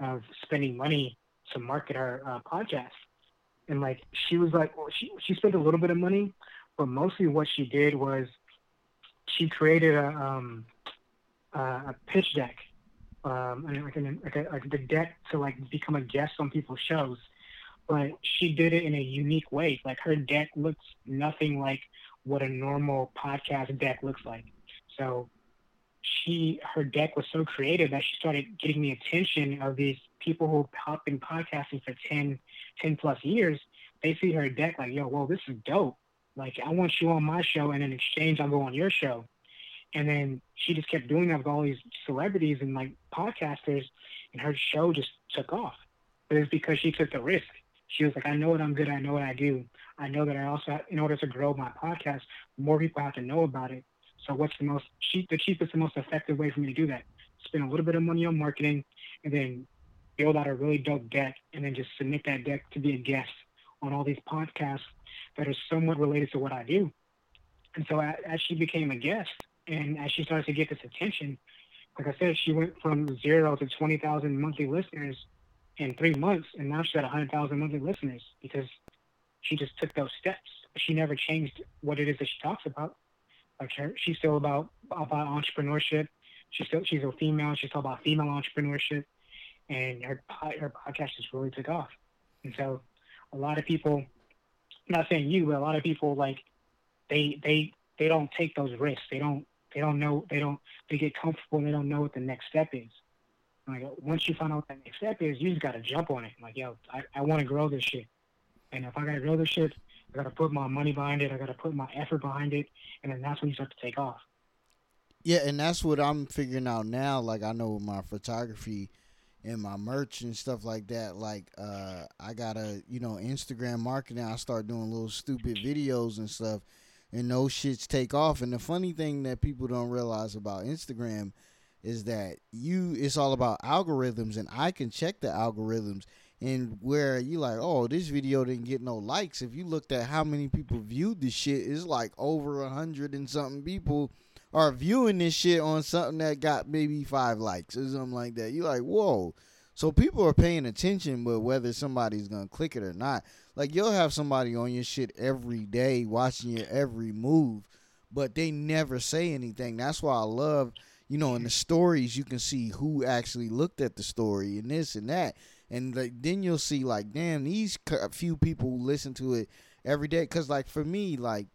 Speaker 5: of spending money to market her uh, podcast. And like she was like, well, she she spent a little bit of money, but mostly what she did was she created a um, a pitch deck, um, and like, an, like, a, like the deck to like become a guest on people's shows. But she did it in a unique way. Like her deck looks nothing like what a normal podcast deck looks like. So she her deck was so creative that she started getting the attention of these people who have been podcasting for 10, 10 plus years. They see her deck like, yo, well, this is dope. Like, I want you on my show, and in exchange, I'll go on your show. And then she just kept doing that with all these celebrities and like podcasters, and her show just took off. But it's because she took the risk. She was like, I know what I'm good at. I know what I do. I know that I also, in order to grow my podcast, more people have to know about it. So what's the most cheap, the cheapest and most effective way for me to do that? Spend a little bit of money on marketing and then build out a really dope deck and then just submit that deck to be a guest on all these podcasts that are somewhat related to what I do. And so as she became a guest and as she started to get this attention, like I said, she went from zero to 20,000 monthly listeners in three months. And now she's at 100,000 monthly listeners because she just took those steps. She never changed what it is that she talks about. Like her, she's still about about entrepreneurship. She's still she's a female. She's still about female entrepreneurship, and her her podcast just really took off. And so, a lot of people, not saying you, but a lot of people like they they they don't take those risks. They don't they don't know they don't they get comfortable and they don't know what the next step is. Like once you find out what the next step is, you just gotta jump on it. Like yo, I, I want to grow this shit, and if I gotta grow this shit, I got to put my money behind it. I got to put my effort behind it, and then that's when you start to take off.
Speaker 1: Yeah, and that's what I'm figuring out now. Like I know with my photography and my merch and stuff like that. Like uh, I gotta, you know, Instagram marketing. I start doing little stupid videos and stuff, and those shits take off. And the funny thing that people don't realize about Instagram is that you it's all about algorithms, and I can check the algorithms and where you like, oh, this video didn't get no likes. If you looked at how many people viewed this shit, it's like over a hundred and something people are viewing this shit on something that got maybe five likes or something like that. You're like, whoa. So people are paying attention, but whether somebody's gonna click it or not, like you'll have somebody on your shit every day watching your every move, but they never say anything. That's why I love, you know, in the stories you can see who actually looked at the story and this and that and like, then you'll see like, damn, these few people listen to it every day. Cause like for me, like,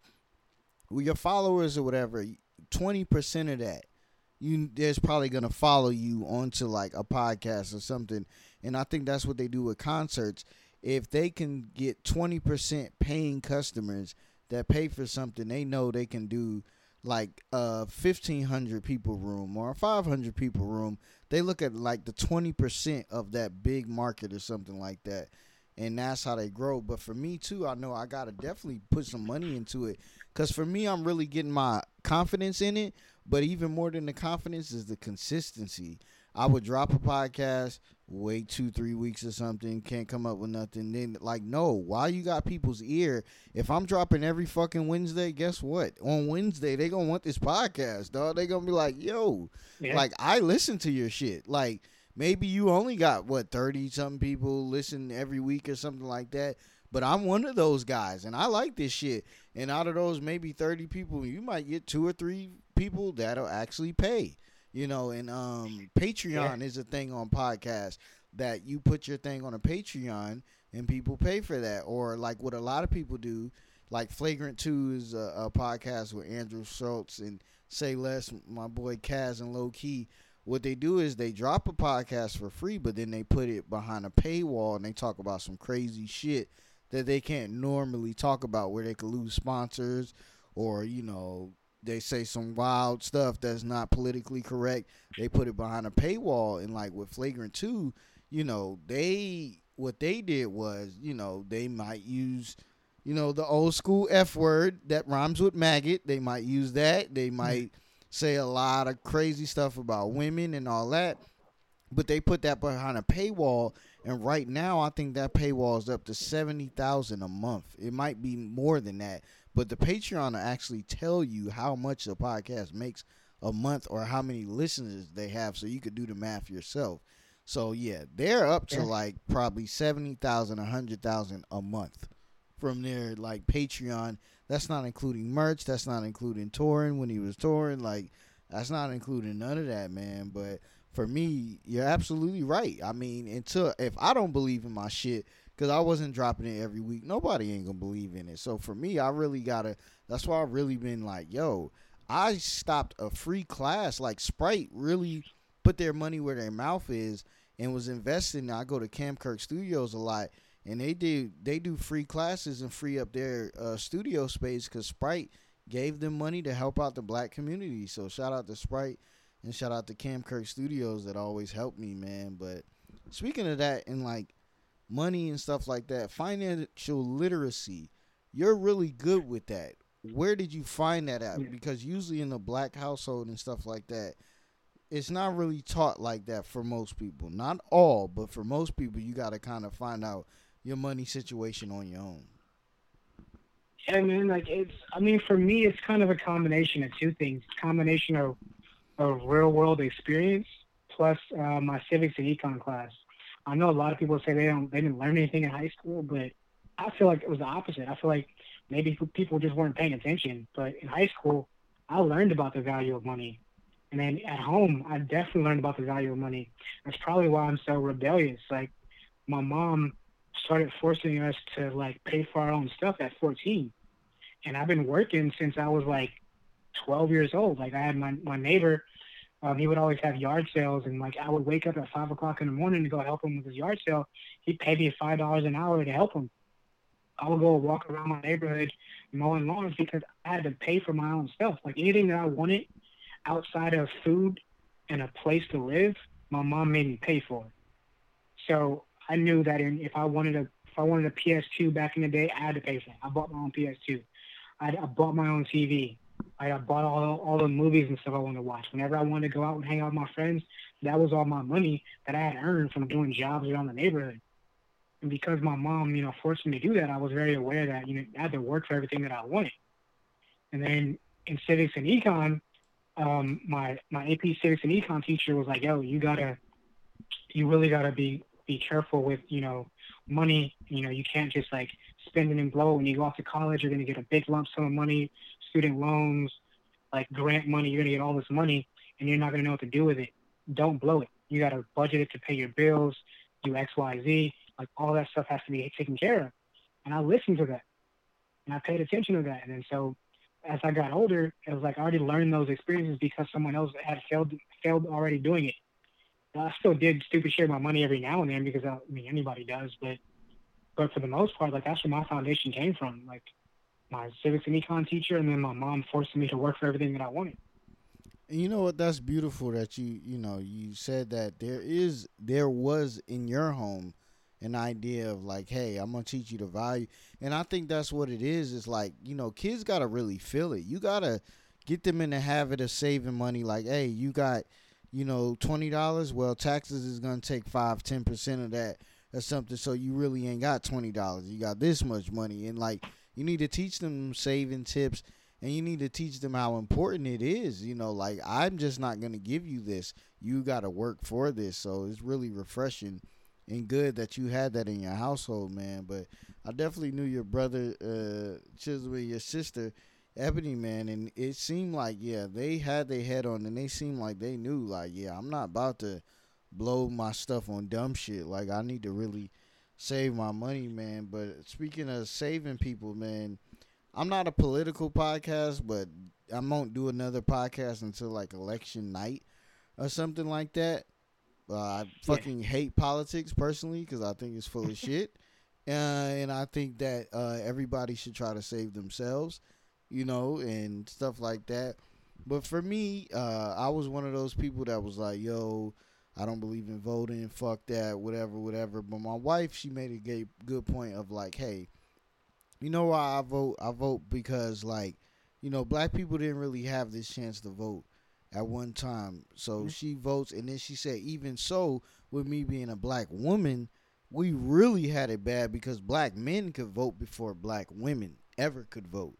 Speaker 1: your followers or whatever, twenty percent of that, you there's probably gonna follow you onto like a podcast or something. And I think that's what they do with concerts. If they can get twenty percent paying customers that pay for something, they know they can do like a 1500 people room or a 500 people room. They look at like the 20% of that big market or something like that and that's how they grow. But for me too i know i gotta definitely put some money into it because for me i'm really getting my confidence in it. But even more than the confidence is the consistency. I would drop a podcast wait two three weeks or something can't come up with nothing then like no why you got people's ear? If i'm dropping every fucking wednesday guess what? On wednesday they gonna want this podcast dog they gonna be like yo yeah. like i listen to your shit. Like maybe you only got what 30 something people listen every week or something like that but i'm one of those guys and i like this shit. And out of those maybe 30 people you might get two or three people that'll actually pay you know, and um, Patreon yeah. is a thing on podcasts that you put your thing on a Patreon and people pay for that, or like what a lot of people do, like Flagrant Two is a, a podcast with Andrew Schulz and Say Less, my boy Kaz and Low Key. What they do is they drop a podcast for free, but then they put it behind a paywall and they talk about some crazy shit that they can't normally talk about, where they could lose sponsors or you know they say some wild stuff that's not politically correct. They put it behind a paywall, and like with Flagrant Two, you know, they what they did was, you know, they might use, you know, the old school F word that rhymes with maggot. They might use that. They mm-hmm. might say a lot of crazy stuff about women and all that. But they put that behind a paywall, and right now I think that paywall is up to seventy thousand a month. It might be more than that, but the Patreon will actually tell you how much the podcast makes a month or how many listeners they have, so you could do the math yourself. So yeah, they're up to like probably seventy thousand, a hundred thousand a month from their like Patreon. That's not including merch. That's not including touring when he was touring. Like that's not including none of that, man. But for me, you're absolutely right. I mean, until if I don't believe in my shit, because I wasn't dropping it every week, nobody ain't gonna believe in it. So for me, I really gotta. That's why I've really been like, yo, I stopped a free class. Like Sprite really put their money where their mouth is and was investing. I go to Cam Kirk Studios a lot, and they do they do free classes and free up their uh, studio space because Sprite gave them money to help out the black community. So shout out to Sprite and shout out to Cam Kirk Studios that always helped me, man. But speaking of that and like money and stuff like that, financial literacy, you're really good with that. Where did you find that at? Because usually in the black household and stuff like that, it's not really taught like that for most people. Not all, but for most people, you got to kind of find out your money situation on your own.
Speaker 5: Yeah, man. Like it's. I mean, for me, it's kind of a combination of two things. Combination of of real world experience plus uh, my civics and econ class. I know a lot of people say they don't they didn't learn anything in high school, but I feel like it was the opposite. I feel like maybe people just weren't paying attention. But in high school, I learned about the value of money. And then at home, I definitely learned about the value of money. That's probably why I'm so rebellious. Like, my mom started forcing us to like pay for our own stuff at 14, and I've been working since I was like 12 years old. Like, I had my my neighbor. Um, he would always have yard sales, and like I would wake up at five o'clock in the morning to go help him with his yard sale. He'd pay me five dollars an hour to help him. I would go walk around my neighborhood mowing lawns because I had to pay for my own stuff. Like anything that I wanted outside of food and a place to live, my mom made me pay for it. So I knew that in, if I wanted a if I wanted a PS2 back in the day, I had to pay for it. I bought my own PS2. I, I bought my own TV. I, bought all all the movies and stuff I wanted to watch. Whenever I wanted to go out and hang out with my friends, that was all my money that I had earned from doing jobs around the neighborhood. And because my mom, you know, forced me to do that, I was very aware that you know I had to work for everything that I wanted. And then in civics and econ, um, my my AP civics and econ teacher was like, "Yo, you gotta, you really gotta be be careful with you know money. You know, you can't just like spend it and blow. When you go off to college, you're gonna get a big lump sum of money, student loans, like grant money. You're gonna get all this money, and you're not gonna know what to do with it. Don't blow it. You gotta budget it to pay your bills, do X, Y, Z. Like all that stuff has to be taken care of. And I listened to that, and I paid attention to that. And then so as I got older, it was like I already learned those experiences because someone else had failed failed already doing it. I still did stupid shit with my money every now and then because I, I mean anybody does, but but for the most part, like that's where my foundation came from. Like my civics and econ teacher, and then my mom forcing me to work for everything that I wanted.
Speaker 1: And you know what? That's beautiful that you you know you said that there is there was in your home an idea of like, hey, I'm gonna teach you the value, and I think that's what it is. It's like you know, kids gotta really feel it. You gotta get them in the habit of saving money. Like, hey, you got you know twenty dollars. Well, taxes is gonna take five, ten percent of that or something. So you really ain't got twenty dollars. You got this much money, and like you need to teach them saving tips and you need to teach them how important it is. You know, like I'm just not gonna give you this. You got to work for this. So it's really refreshing and good that you had that in your household, man. But I definitely knew your brother uh, Chisel your sister Ebony, man, and it seemed like yeah they had their head on, and they seemed like they knew like yeah I'm not about to blow my stuff on dumb shit. Like I need to really save my money, man. But speaking of saving people, man. I'm not a political podcast, but I won't do another podcast until like election night or something like that. Uh, I fucking hate politics personally because I think it's full of [LAUGHS] shit, uh, and I think that uh, everybody should try to save themselves, you know, and stuff like that. But for me, uh, I was one of those people that was like, "Yo, I don't believe in voting. Fuck that. Whatever, whatever. But my wife, she made a good point of like, hey, you know why I vote? I vote because like, you know, black people didn't really have this chance to vote at one time. So
Speaker 5: Mhm.
Speaker 1: she votes, and then she said, even so, with me being a black woman, we really had it bad because black men could vote before black women ever could vote.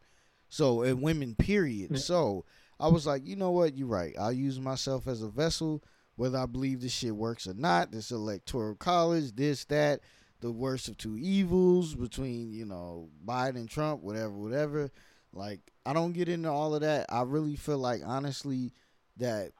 Speaker 1: So and women, period.
Speaker 5: Yeah.
Speaker 1: So I was like, you know what, you're right. I'll use myself as a vessel, whether I believe this shit works or not. This electoral college, this, that, the worst of two evils between, you know, Biden and Trump, whatever, whatever. Like, I don't get into all of that. I really feel like honestly that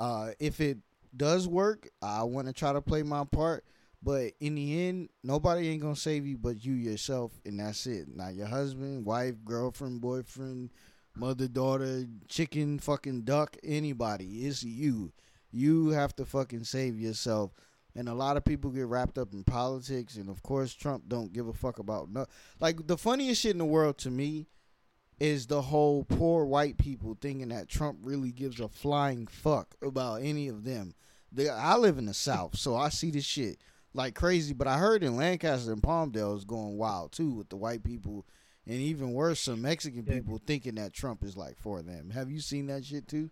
Speaker 1: uh if it does work, I want to try to play my part. But in the end, nobody ain't gonna save you but you yourself, and that's it. Not your husband, wife, girlfriend, boyfriend, mother, daughter, chicken, fucking duck, anybody. It's you. You have to fucking save yourself. And a lot of people get wrapped up in politics, and of course, Trump don't give a fuck about no. Like the funniest shit in the world to me is the whole poor white people thinking that Trump really gives a flying fuck about any of them. They, I live in the South, so I see this shit like crazy. But I heard in Lancaster and Palmdale is going wild too with the white people, and even worse, some Mexican people thinking that Trump is like for them. Have you seen that shit too?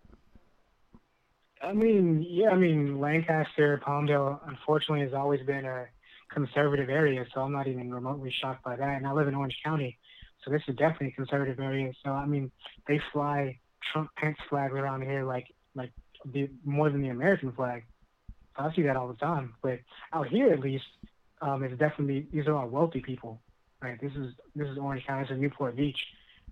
Speaker 5: I mean, yeah, I mean, Lancaster, Palmdale, unfortunately, has always been a conservative area, so I'm not even remotely shocked by that. And I live in Orange County, so this is definitely a conservative area. So I mean, they fly Trump Pence flags around here like like the, more than the American flag. So I see that all the time. But out here, at least, um, it's definitely these are all wealthy people, right? This is this is Orange County, this is Newport Beach,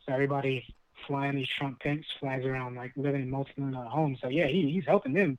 Speaker 5: so everybody flying these Trump Pence flags around, like living in dollar homes. So yeah, he, he's helping them.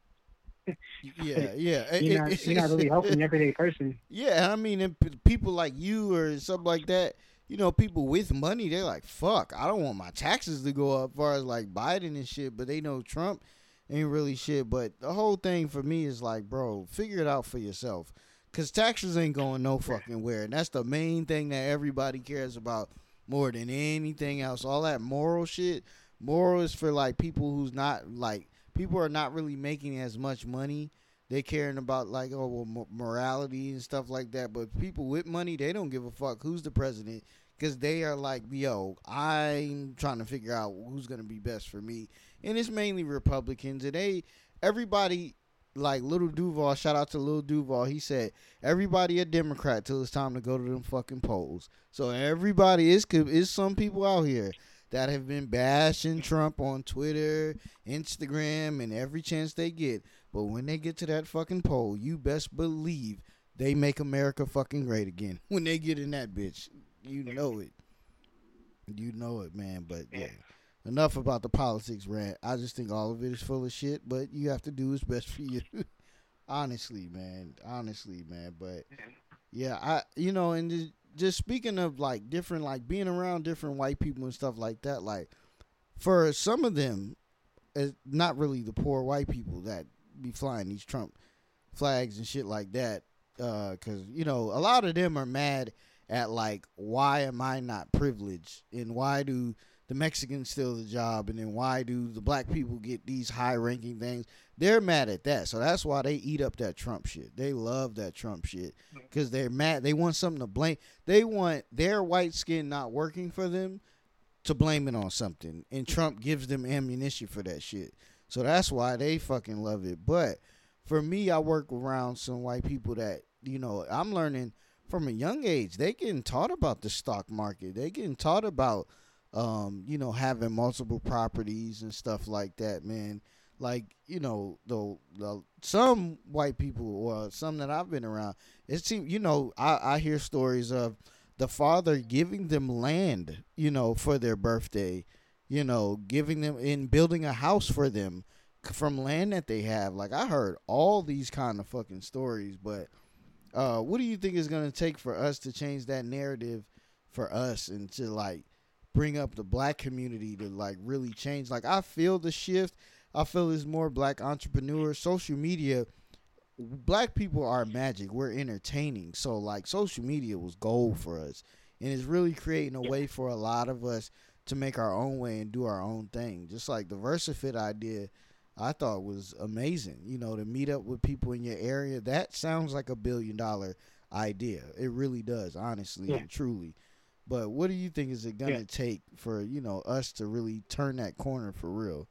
Speaker 5: [LAUGHS]
Speaker 1: Yeah, yeah.
Speaker 5: You're not, you're not really helping the [LAUGHS] everyday person.
Speaker 1: Yeah, I mean, and p- people like you or something like that, you know, people with money, they're like, fuck, I don't want my taxes to go up, as far as like Biden and shit, but they know Trump ain't really shit. But the whole thing for me is like, bro, figure it out for yourself. Because taxes ain't going no fucking where. And that's the main thing that everybody cares about more than anything else. All that moral shit, moral is for like people who's not like, people are not really making as much money. They caring about like oh well mo- morality and stuff like that. But people with money they don't give a fuck who's the president because they are like yo i'm trying to figure out who's to be best for me. And it's mainly republicans and they everybody like Lil Duval shout out to Lil Duval he said everybody a democrat till it's time to go to them fucking polls so everybody is is some people out here that have been bashing trump on twitter instagram and every chance they get but when they get to that fucking poll, you best believe they make America fucking great again. [LAUGHS] When they get in that bitch, you know it. You know it, man. But yeah, enough about the politics rant. I just think all of it is full of shit. But you have to do what's best for you. [LAUGHS] Honestly, man. Honestly, man. But yeah, I you know, and just, just speaking of like different, like being around different white people and stuff like that. Like for some of them, it's not really the poor white people that be flying these Trump flags and shit like that. Uh, because, you know, a lot of them are mad at, like, why am I not privileged? And why do the Mexicans steal the job? And then why do the black people get these high ranking things? They're mad at that. So that's why they eat up that Trump shit. They love that Trump shit. Because they're mad. They want something to blame. They want their white skin not working for them to blame it on something. And Trump gives them ammunition for that shit. So that's why they fucking love it. But for me, I work around some white people that, you know, I'm learning from a young age. They getting taught about the stock market. They getting taught about, um, you know, having multiple properties and stuff like that, man. Like, you know, the, the some white people or some that I've been around, it seems, you know, I, I hear stories of the father giving them land, you know, for their birthday you know, giving them in building a house for them from land that they have. Like I heard all these kind of fucking stories, but uh, what do you think is gonna take for us to change that narrative for us and to like bring up the black community to like really change? Like I feel the shift. I feel there's more black entrepreneurs. Social media, black people are magic. We're entertaining. So like social media was gold for us, and it's really creating a way for a lot of us to make our own way and do our own thing. Just like the VersaFit idea I thought was amazing. You know, to meet up with people in your area. That sounds like a billion dollar idea. It really does, honestly
Speaker 5: Yeah.
Speaker 1: and truly. But what do you think is it gonna
Speaker 5: Yeah.
Speaker 1: take for you know us to really turn that corner for real?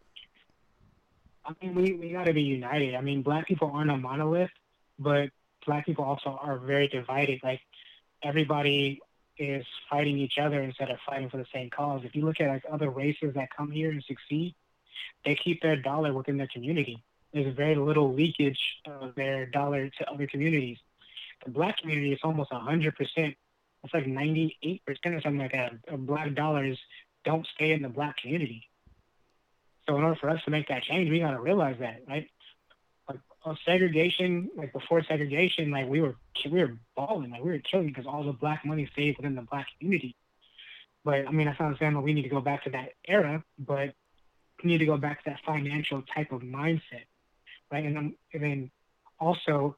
Speaker 5: I mean, we, we got to be united. I mean, black people aren't a monolith, but black people also are very divided. Like, everybody is fighting each other instead of fighting for the same cause. If you look at like other races that come here and succeed, they keep their dollar within their community. There's very little leakage of their dollar to other communities. The black community is almost 100%. It's like 98% or something like that of black dollars don't stay in the black community. So in order for us to make that change, we gotta realize that, right? Like segregation, like before segregation, like we were we were balling, like we were killing because all the black money stayed within the black community. But I mean, that's not saying that we need to go back to that era, but we need to go back to that financial type of mindset, right? And then, and then also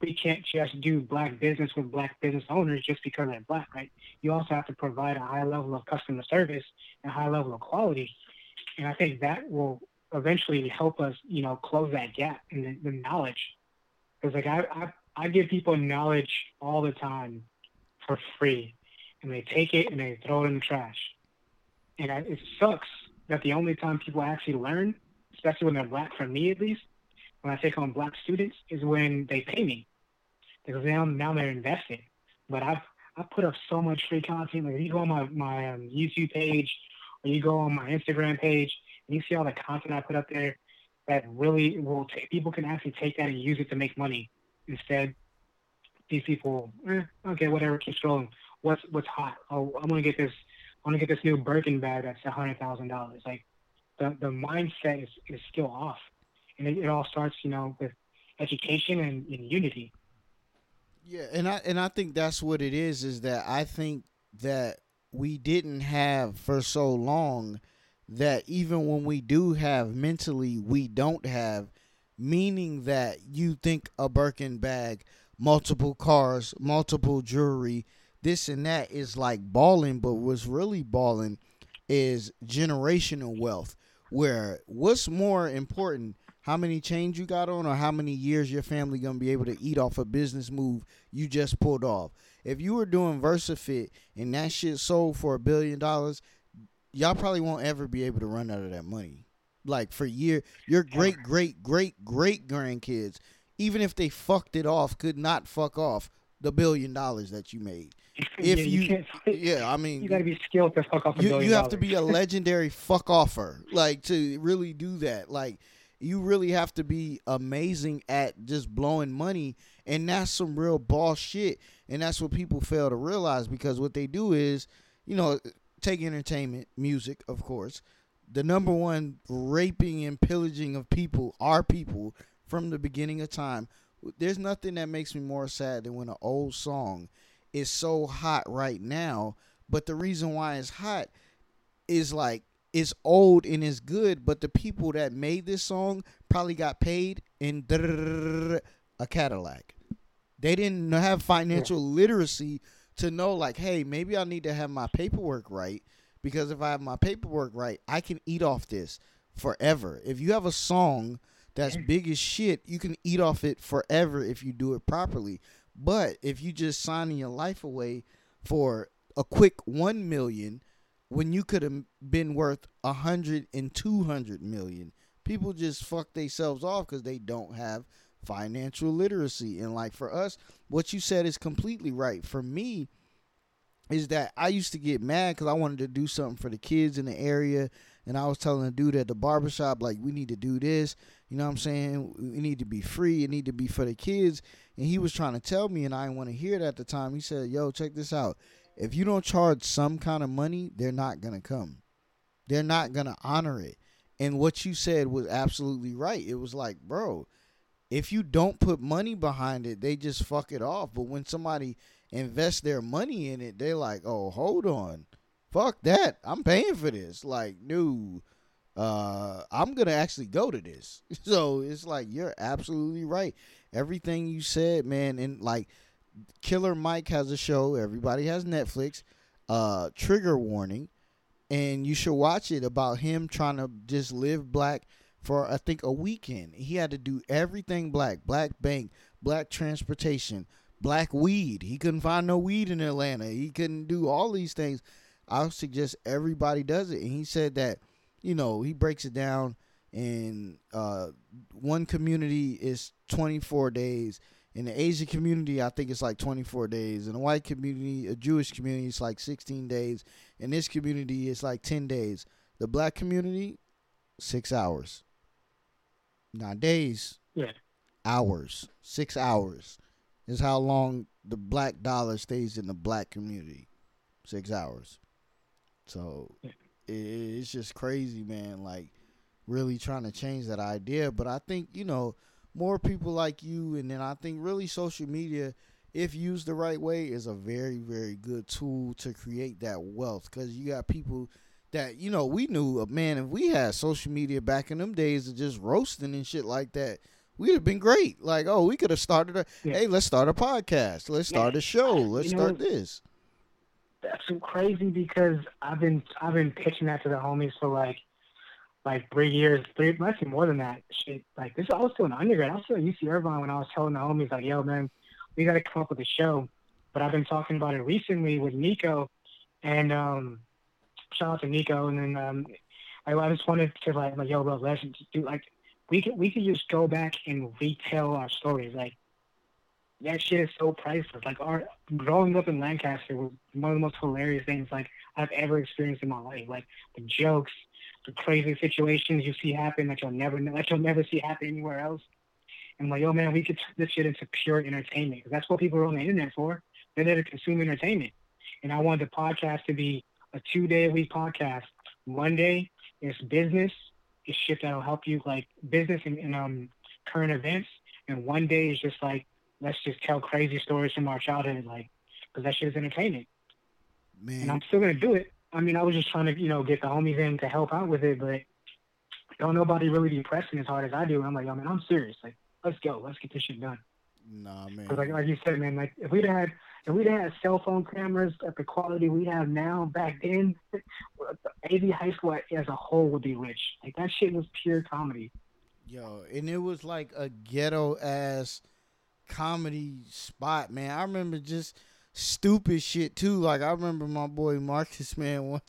Speaker 5: we can't just do black business with black business owners just because they're black, right? You also have to provide a high level of customer service and a high level of quality and I think that will eventually help us, you know, close that gap in the, the knowledge. Because like I, I, I give people knowledge all the time for free, and they take it and they throw it in the trash. And I, it sucks that the only time people actually learn, especially when they're black, for me at least, when I take on black students, is when they pay me, because now now they're invested. But I've I put up so much free content. Like if you go on my my um, YouTube page or you go on my Instagram page and you see all the content I put up there that really will take people can actually take that and use it to make money. Instead, these people, eh, okay, whatever, keep scrolling. What's what's hot? Oh, I'm gonna get this. I want to get this new Birkin bag that's a hundred thousand dollars. Like the the mindset is, is still off, and it, it all starts, you know, with education and, and unity.
Speaker 1: Yeah, and I and I think that's what it is. Is that I think that we didn't have for so long that even when we do have mentally, we don't have. Meaning that you think a Birkin bag, multiple cars, multiple jewelry, this and that is like balling, but what's really balling is generational wealth. Where what's more important, how many chains you got on, or how many years your family gonna be able to eat off a business move you just pulled off? If you were doing VersaFit and that shit sold for a billion dollars, y'all probably won't ever be able to run out of that money. Like for year, your great great great great grandkids, even if they fucked it off, could not fuck off the billion dollars that you made. [LAUGHS] If
Speaker 5: Yeah,
Speaker 1: you,
Speaker 5: can't, [LAUGHS]
Speaker 1: yeah, I mean,
Speaker 5: you got to be skilled to fuck off a
Speaker 1: you, you have to be a [LAUGHS] legendary fuck offer like to really do that like you really have to be amazing at just blowing money and that's some real boss shit and that's what people fail to realize because what they do is you know take entertainment music of course. The number one raping and pillaging of people are people from the beginning of time. There's nothing that makes me more sad than when an old song is so hot right now but the reason why it's hot is like it's old and it's good, but the people that made this song probably got paid in a Cadillac. They didn't have financial literacy to know like, hey, maybe I need to have my paperwork right because if I have my paperwork right, I can eat off this forever. If you have a song that's mm. big as shit, you can eat off it forever if you do it properly. But if you just signing your life away for a quick one million when you could have been worth a hundred and two hundred million, people just fuck themselves off because they don't have financial literacy. And like for us, what you said is completely right. For me, is that I used to get mad because I wanted to do something for the kids in the area. And I was telling the dude at the barbershop, like, we need to do this. You know what I'm saying? We need to be free. It need to be for the kids. And he was trying to tell me, and I didn't want to hear it at the time. He said, yo, check this out. If you don't charge some kind of money, they're not going to come. They're not going to honor it. And what you said was absolutely right. It was like, bro, if you don't put money behind it, they just fuck it off. But when somebody invest their money in it, they're like, oh, hold on. Fuck that. I'm paying for this. Like, no, uh, I'm going to actually go to this. [LAUGHS] So it's like, you're absolutely right. Everything you said, man, and like, Killer Mike has a show. Everybody has Netflix. Uh, Trigger Warning, and you should watch it about him trying to just live black for I think a weekend. He had to do everything black, black bank, black transportation, black weed. He couldn't find no weed in Atlanta. He couldn't do all these things. I suggest everybody does it. And he said that, you know, he breaks it down in uh, one community is 24 days. In the Asian community, I think it's like 24 days. In the white community, a Jewish community, it's like 16 days. In this community, it's like 10 days. The black community, six hours. Not days.
Speaker 5: Yeah.
Speaker 1: Hours. Six hours is how long the black dollar stays in the black community. Six hours. So
Speaker 5: Yeah.
Speaker 1: it, it's just crazy, man. Like really trying to change that idea. But I think you know more people like you, and then I think really social media, if used the right way, is a very very good tool to create that wealth. Because you got people that you know we knew, uh, man. If we had social media back in them days of just roasting and shit like that. We'd have been great. Like, oh, we could have started a.
Speaker 5: Yeah.
Speaker 1: Hey, let's start a podcast. Let's start a show. Let's
Speaker 5: You know,
Speaker 1: start this.
Speaker 5: that's crazy because I've been I've been pitching that to the homies for like like three years, three actually more than that. Shit, like this, I was still an undergrad. I was still at UC Irvine when I was telling the homies like, "Yo, man, we got to come up with a show." But I've been talking about it recently with Nico, and um, shout out to Nico. And then um, I, I just wanted to like, like, yo, bro, let's do like we could we could just go back and retell our stories. Like that shit is so priceless. Like our growing up in Lancaster was one of the most hilarious things like I've ever experienced in my life. Like the jokes, the crazy situations you see happen that you'll never that you'll never see happen anywhere else. And like, oh man, we could turn this shit into pure entertainment because that's what people are on the internet for. They're there to consume entertainment. And I wanted the podcast to be a two day a week podcast. Monday is business, is shit that'll help you like business and, and um current events. And one day is just like let's just tell crazy stories from our childhood, like because that shit is entertainment.
Speaker 1: Man,
Speaker 5: And I'm still gonna do it. I mean, I was just trying to you know get the homies in to help out with it, but don't nobody really be pressing as hard as I do. And I'm like, yo, man, I'm serious. Like, let's go, let's get this shit done.
Speaker 1: nah, man.
Speaker 5: Because like like you said, man, like if we'd had if we'd had cell phone cameras at the quality we have now back then, [LAUGHS] AV high school as a whole would be rich. Like that shit was pure comedy.
Speaker 1: Yo, and it was like a ghetto ass comedy spot, man. I remember just stupid shit too. Like I remember my boy Marcus, [LAUGHS] man, one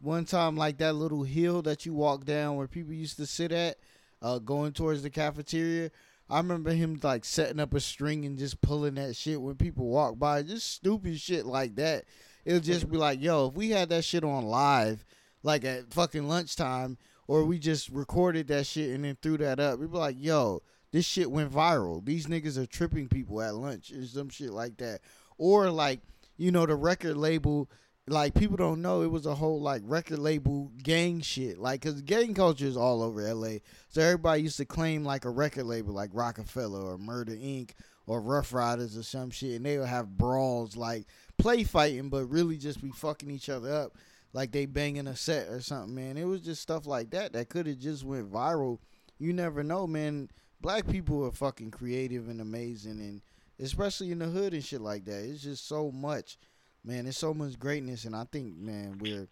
Speaker 1: one time like that little hill that you walk down where people used to sit at, uh, going towards the cafeteria. I remember him like setting up a string and just pulling that shit when people walk by. Just stupid shit like that. It'll just be like, yo, if we had that shit on live, like at fucking lunchtime, or we just recorded that shit and then threw that up, we'd be like, yo, this shit went viral. These niggas are tripping people at lunch or some shit like that. Or like, you know, the record label, like people don't know it was a whole like record label gang shit. Like, cause gang culture is all over LA. So everybody used to claim like a record label like Roc-A-Fella or Murder Inc. or Ruff Ryders or some shit. And they would have brawls like play fighting, but really just be fucking each other up like they banging a set or something, man. It was just stuff like that that could have just went viral. You never know, man. Black people are fucking creative and amazing, and especially in the hood and shit like that. It's just so much, man. There's so much greatness, and I think, man, we're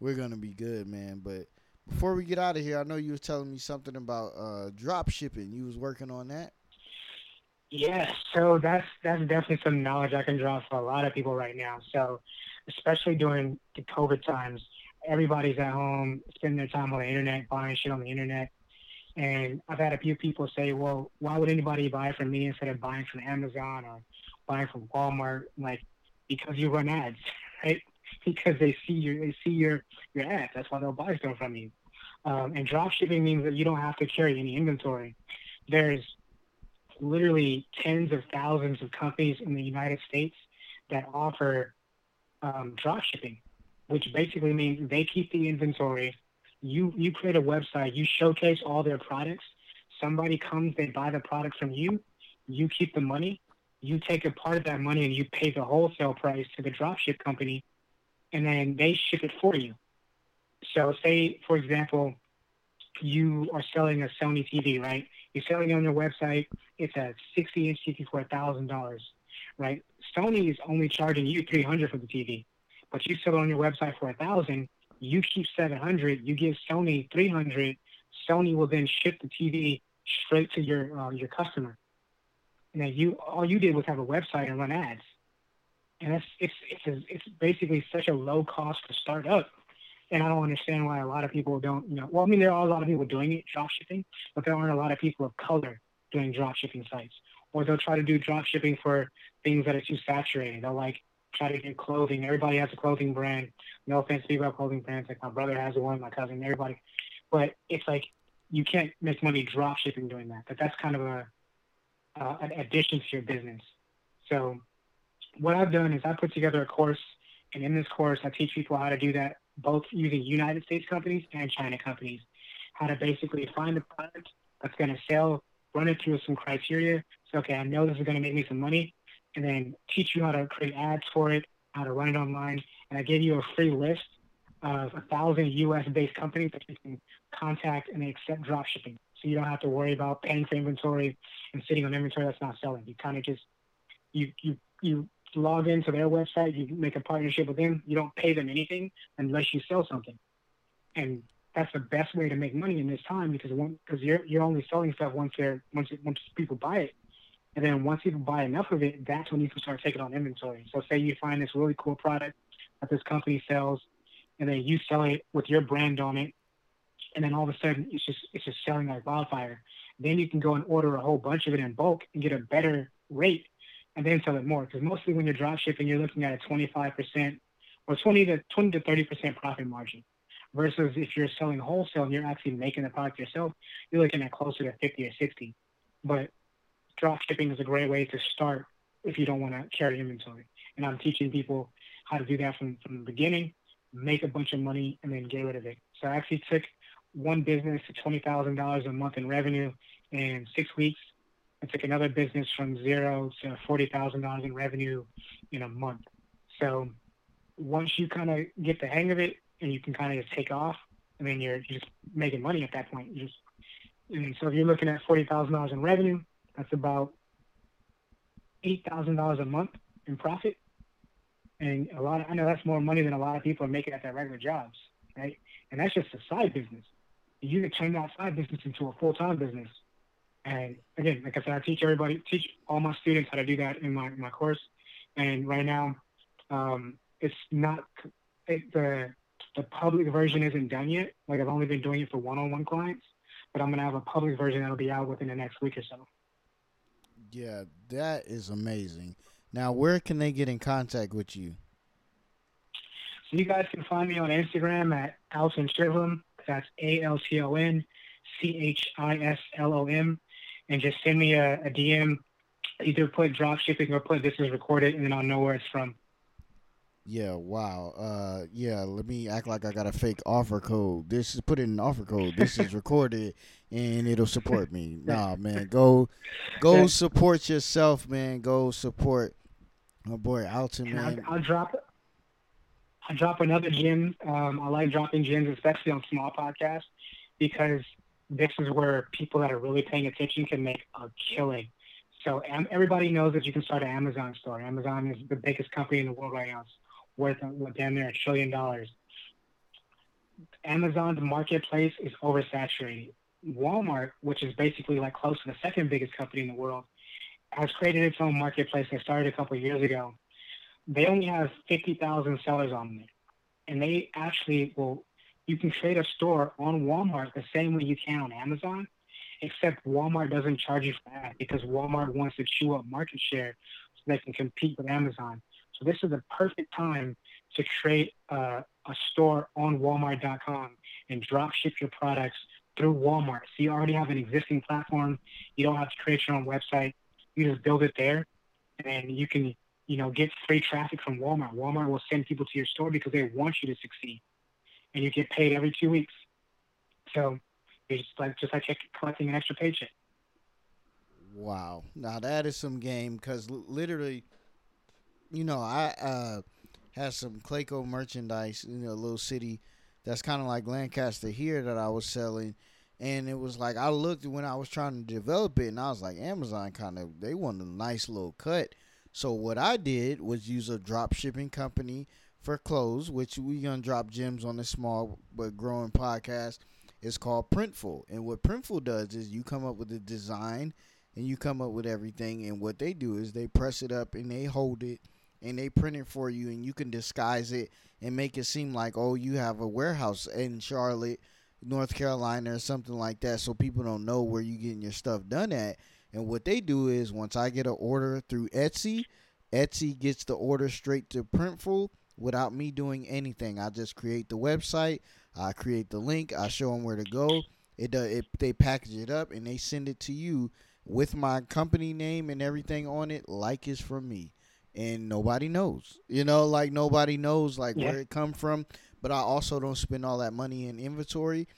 Speaker 1: we're gonna be good, man. But before we get out of here, I know you was telling me something about uh, drop shipping. You was working on that.
Speaker 5: Yeah, so that's that's definitely some knowledge I can draw for a lot of people right now. So, especially during the COVID times, everybody's at home, spending their time on the internet, buying shit on the internet. And I've had a few people say, "Well, why would anybody buy from me instead of buying from Amazon or buying from Walmart?" Like, because you run ads, [LAUGHS] right? Because they see your they see your your ads. That's why they'll buy stuff from you. Um, and drop shipping means that you don't have to carry any inventory. There's literally tens of thousands of companies in the United States that offer um, drop shipping, which basically means they keep the inventory. You you create a website, you showcase all their products. Somebody comes, they buy the product from you. You keep the money. You take a part of that money and you pay the wholesale price to the dropship company, and then they ship it for you. So, say for example, you are selling a Sony TV, right? You're selling it on your website. It's a 60 inch TV for thousand dollars, right? Sony is only charging you 300 for the TV, but you sell it on your website for a thousand. You keep 700. You give Sony 300. Sony will then ship the TV straight to your uh, your customer. Then you all you did was have a website and run ads. And it's it's it's a, it's basically such a low cost to start up. And I don't understand why a lot of people don't, you know, well, I mean, there are a lot of people doing it, drop shipping, but there aren't a lot of people of color doing drop shipping sites. Or they'll try to do drop shipping for things that are too saturated. They'll like try to do clothing. Everybody has a clothing brand. No offense to people have clothing brands. Like my brother has one, my cousin, everybody. But it's like you can't make money drop shipping doing that. But that's kind of a uh, an addition to your business. So what I've done is I put together a course, and in this course I teach people how to do that, both using United States companies and China companies, how to basically find a product that's going to sell, run it through some criteria. So okay, I know this is going to make me some money, and then teach you how to create ads for it, how to run it online, and I give you a free list of a thousand U.S. based companies that you can contact and they accept drop shipping. So you don't have to worry about paying for inventory and sitting on inventory that's not selling. You kind of just you you you log into their website, you make a partnership with them. You don't pay them anything unless you sell something, and that's the best way to make money in this time because one because you're you're only selling stuff once they're once once people buy it, and then once people buy enough of it, that's when you can start taking on inventory. So say you find this really cool product that this company sells, and then you sell it with your brand on it, and then all of a sudden it's just it's just selling like wildfire. Then you can go and order a whole bunch of it in bulk and get a better rate, and then sell it more. Because mostly when you're drop shipping, you're looking at a 25% or 20 to 20 to 30% profit margin. Versus if you're selling wholesale and you're actually making the product yourself, you're looking at closer to 50 or 60. But drop shipping is a great way to start if you don't want to carry inventory. And I'm teaching people how to do that from, from the beginning, make a bunch of money, and then get rid of it. So I actually took one business to $20,000 a month in revenue in six weeks. I took another business from zero to $40,000 in revenue in a month. So once you kind of get the hang of it and you can kind of just take off, I mean, you're just making money at that point. You just, and so if you're looking at $40,000 in revenue, that's about $8,000 a month in profit. And a lot of, I know that's more money than a lot of people are making at their regular jobs, right? And that's just a side business you can turn that side business into a full time business. And again, like I said, I teach everybody, teach all my students how to do that in my, my course. And right now, um, it's not it, the the public version isn't done yet. Like I've only been doing it for one on one clients, but I'm gonna have a public version that'll be out within the next week or so.
Speaker 1: Yeah, that is amazing. Now, where can they get in contact with you?
Speaker 5: So you guys can find me on Instagram at Alton Chislom. That's A L T O N C H I S L O M. And just send me a, a DM. Either put drop shipping or put this is recorded, and then I'll know where it's from.
Speaker 1: Yeah, wow. Uh yeah, let me act like I got a fake offer code. This is put in an offer code. This is [LAUGHS] recorded and it'll support me. Nah, man. Go [LAUGHS] go support yourself, man. Go support my boy Alton, man.
Speaker 5: I'll, I'll drop I drop another gym. Um, I like dropping gyms, especially on small podcasts, because this is where people that are really paying attention can make a killing. So everybody knows that you can start an Amazon store. Amazon is the biggest company in the world right now. It's worth damn near a trillion dollars. Amazon's marketplace is oversaturated. Walmart, which is basically like close to the second biggest company in the world, has created its own marketplace that started a couple years ago they only have 50,000 sellers on there. And they actually will, you can create a store on Walmart the same way you can on Amazon, except Walmart doesn't charge you for that because Walmart wants to chew up market share so they can compete with Amazon. So this is the perfect time to create a, a store on Walmart.com and drop ship your products through Walmart. So you already have an existing platform. You don't have to create your own website. You just build it there, and you can you know, get free traffic from Walmart. Walmart will send people to your store because they want you to succeed, and you get paid every two weeks. So it's just like just like collecting an extra paycheck.
Speaker 1: Wow, now that is some game because literally, you know, I uh had some Clayco merchandise in a little city that's kind of like Lancaster here that I was selling. And it was like I looked when I was trying to develop it, and I was like, Amazon kind of they want a nice little cut so what I did was use a drop shipping company for clothes, which we gonna drop gems on this small but growing podcast. It's called Printful. And what Printful does is you come up with a design and you come up with everything. And what they do is they press it up and they hold it and they print it for you and you can disguise it and make it seem like, oh, you have a warehouse in Charlotte, North Carolina or something like that so people don't know where you're getting your stuff done at. And what they do is once I get an order through Etsy, Etsy gets the order straight to Printful without me doing anything. I just create the website, I create the link, I show them where to go. It it they package it up and they send it to you with my company name and everything on it like it's from me. And nobody knows. You know, like nobody knows like
Speaker 5: Yeah.
Speaker 1: where it come from, but I also don't spend all that money in inventory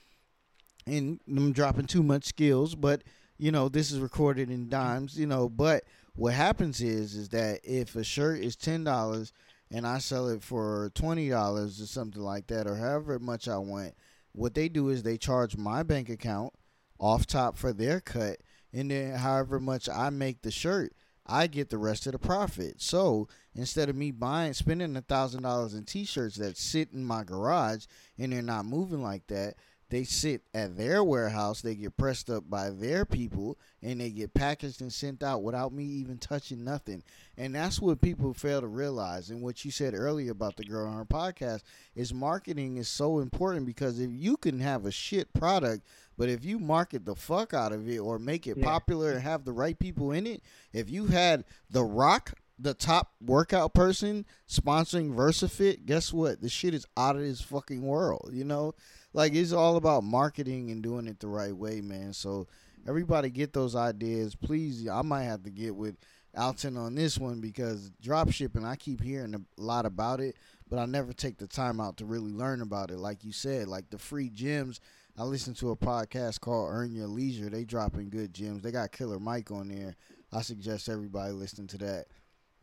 Speaker 1: and I'm dropping too much skills, but you know, this is recorded in dimes, you know, but what happens is is that if a shirt is ten dollars and I sell it for twenty dollars or something like that, or however much I want, what they do is they charge my bank account off top for their cut, and then however much I make the shirt, I get the rest of the profit. So instead of me buying spending a thousand dollars in t-shirts that sit in my garage and they're not moving like that, they sit at their warehouse, they get pressed up by their people, and they get packaged and sent out without me even touching nothing. And that's what people fail to realize. And what you said earlier about the girl on her podcast is marketing is so important because if you can have a shit product, but if you market the fuck out of it or make it
Speaker 5: Yeah.
Speaker 1: popular and have the right people in it, if you had The Rock, the top workout person, sponsoring VersaFit, guess what? The shit is out of this fucking world, you know? Like it's all about marketing and doing it the right way, man. So everybody get those ideas. Please, I might have to get with Alton on this one because drop shipping, I keep hearing a lot about it, but I never take the time out to really learn about it. Like you said, like the free gyms. I listen to a podcast called Earn Your Leisure. They dropping good gems. They got Killer Mike on there. I suggest everybody listen to that.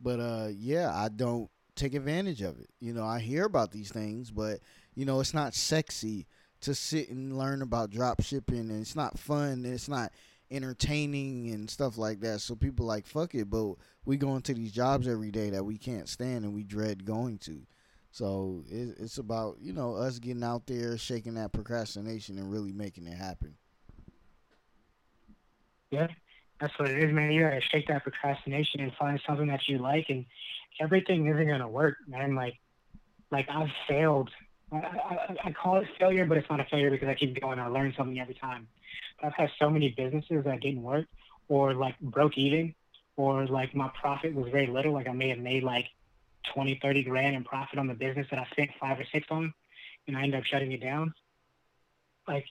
Speaker 1: But uh yeah, I don't take advantage of it. You know, I hear about these things, but you know, it's not sexy to sit and learn about drop shipping and it's not fun and it's not entertaining and stuff like that. So people like fuck it, but we go into these jobs every day that we can't stand and we dread going to. So it's about you know us getting out there, shaking that procrastination, and really making it happen.
Speaker 5: Yeah, that's what it is, man. You gotta shake that procrastination and find something that you like, and everything isn't gonna work, man. Like, like I've failed. I, I, I call it failure, but it's not a failure because I keep going. I learn something every time. But I've had so many businesses that didn't work, or like broke even, or like my profit was very little. Like I may have made like 20, 30 grand in profit on the business that I spent five or six on, and I end up shutting it down. Like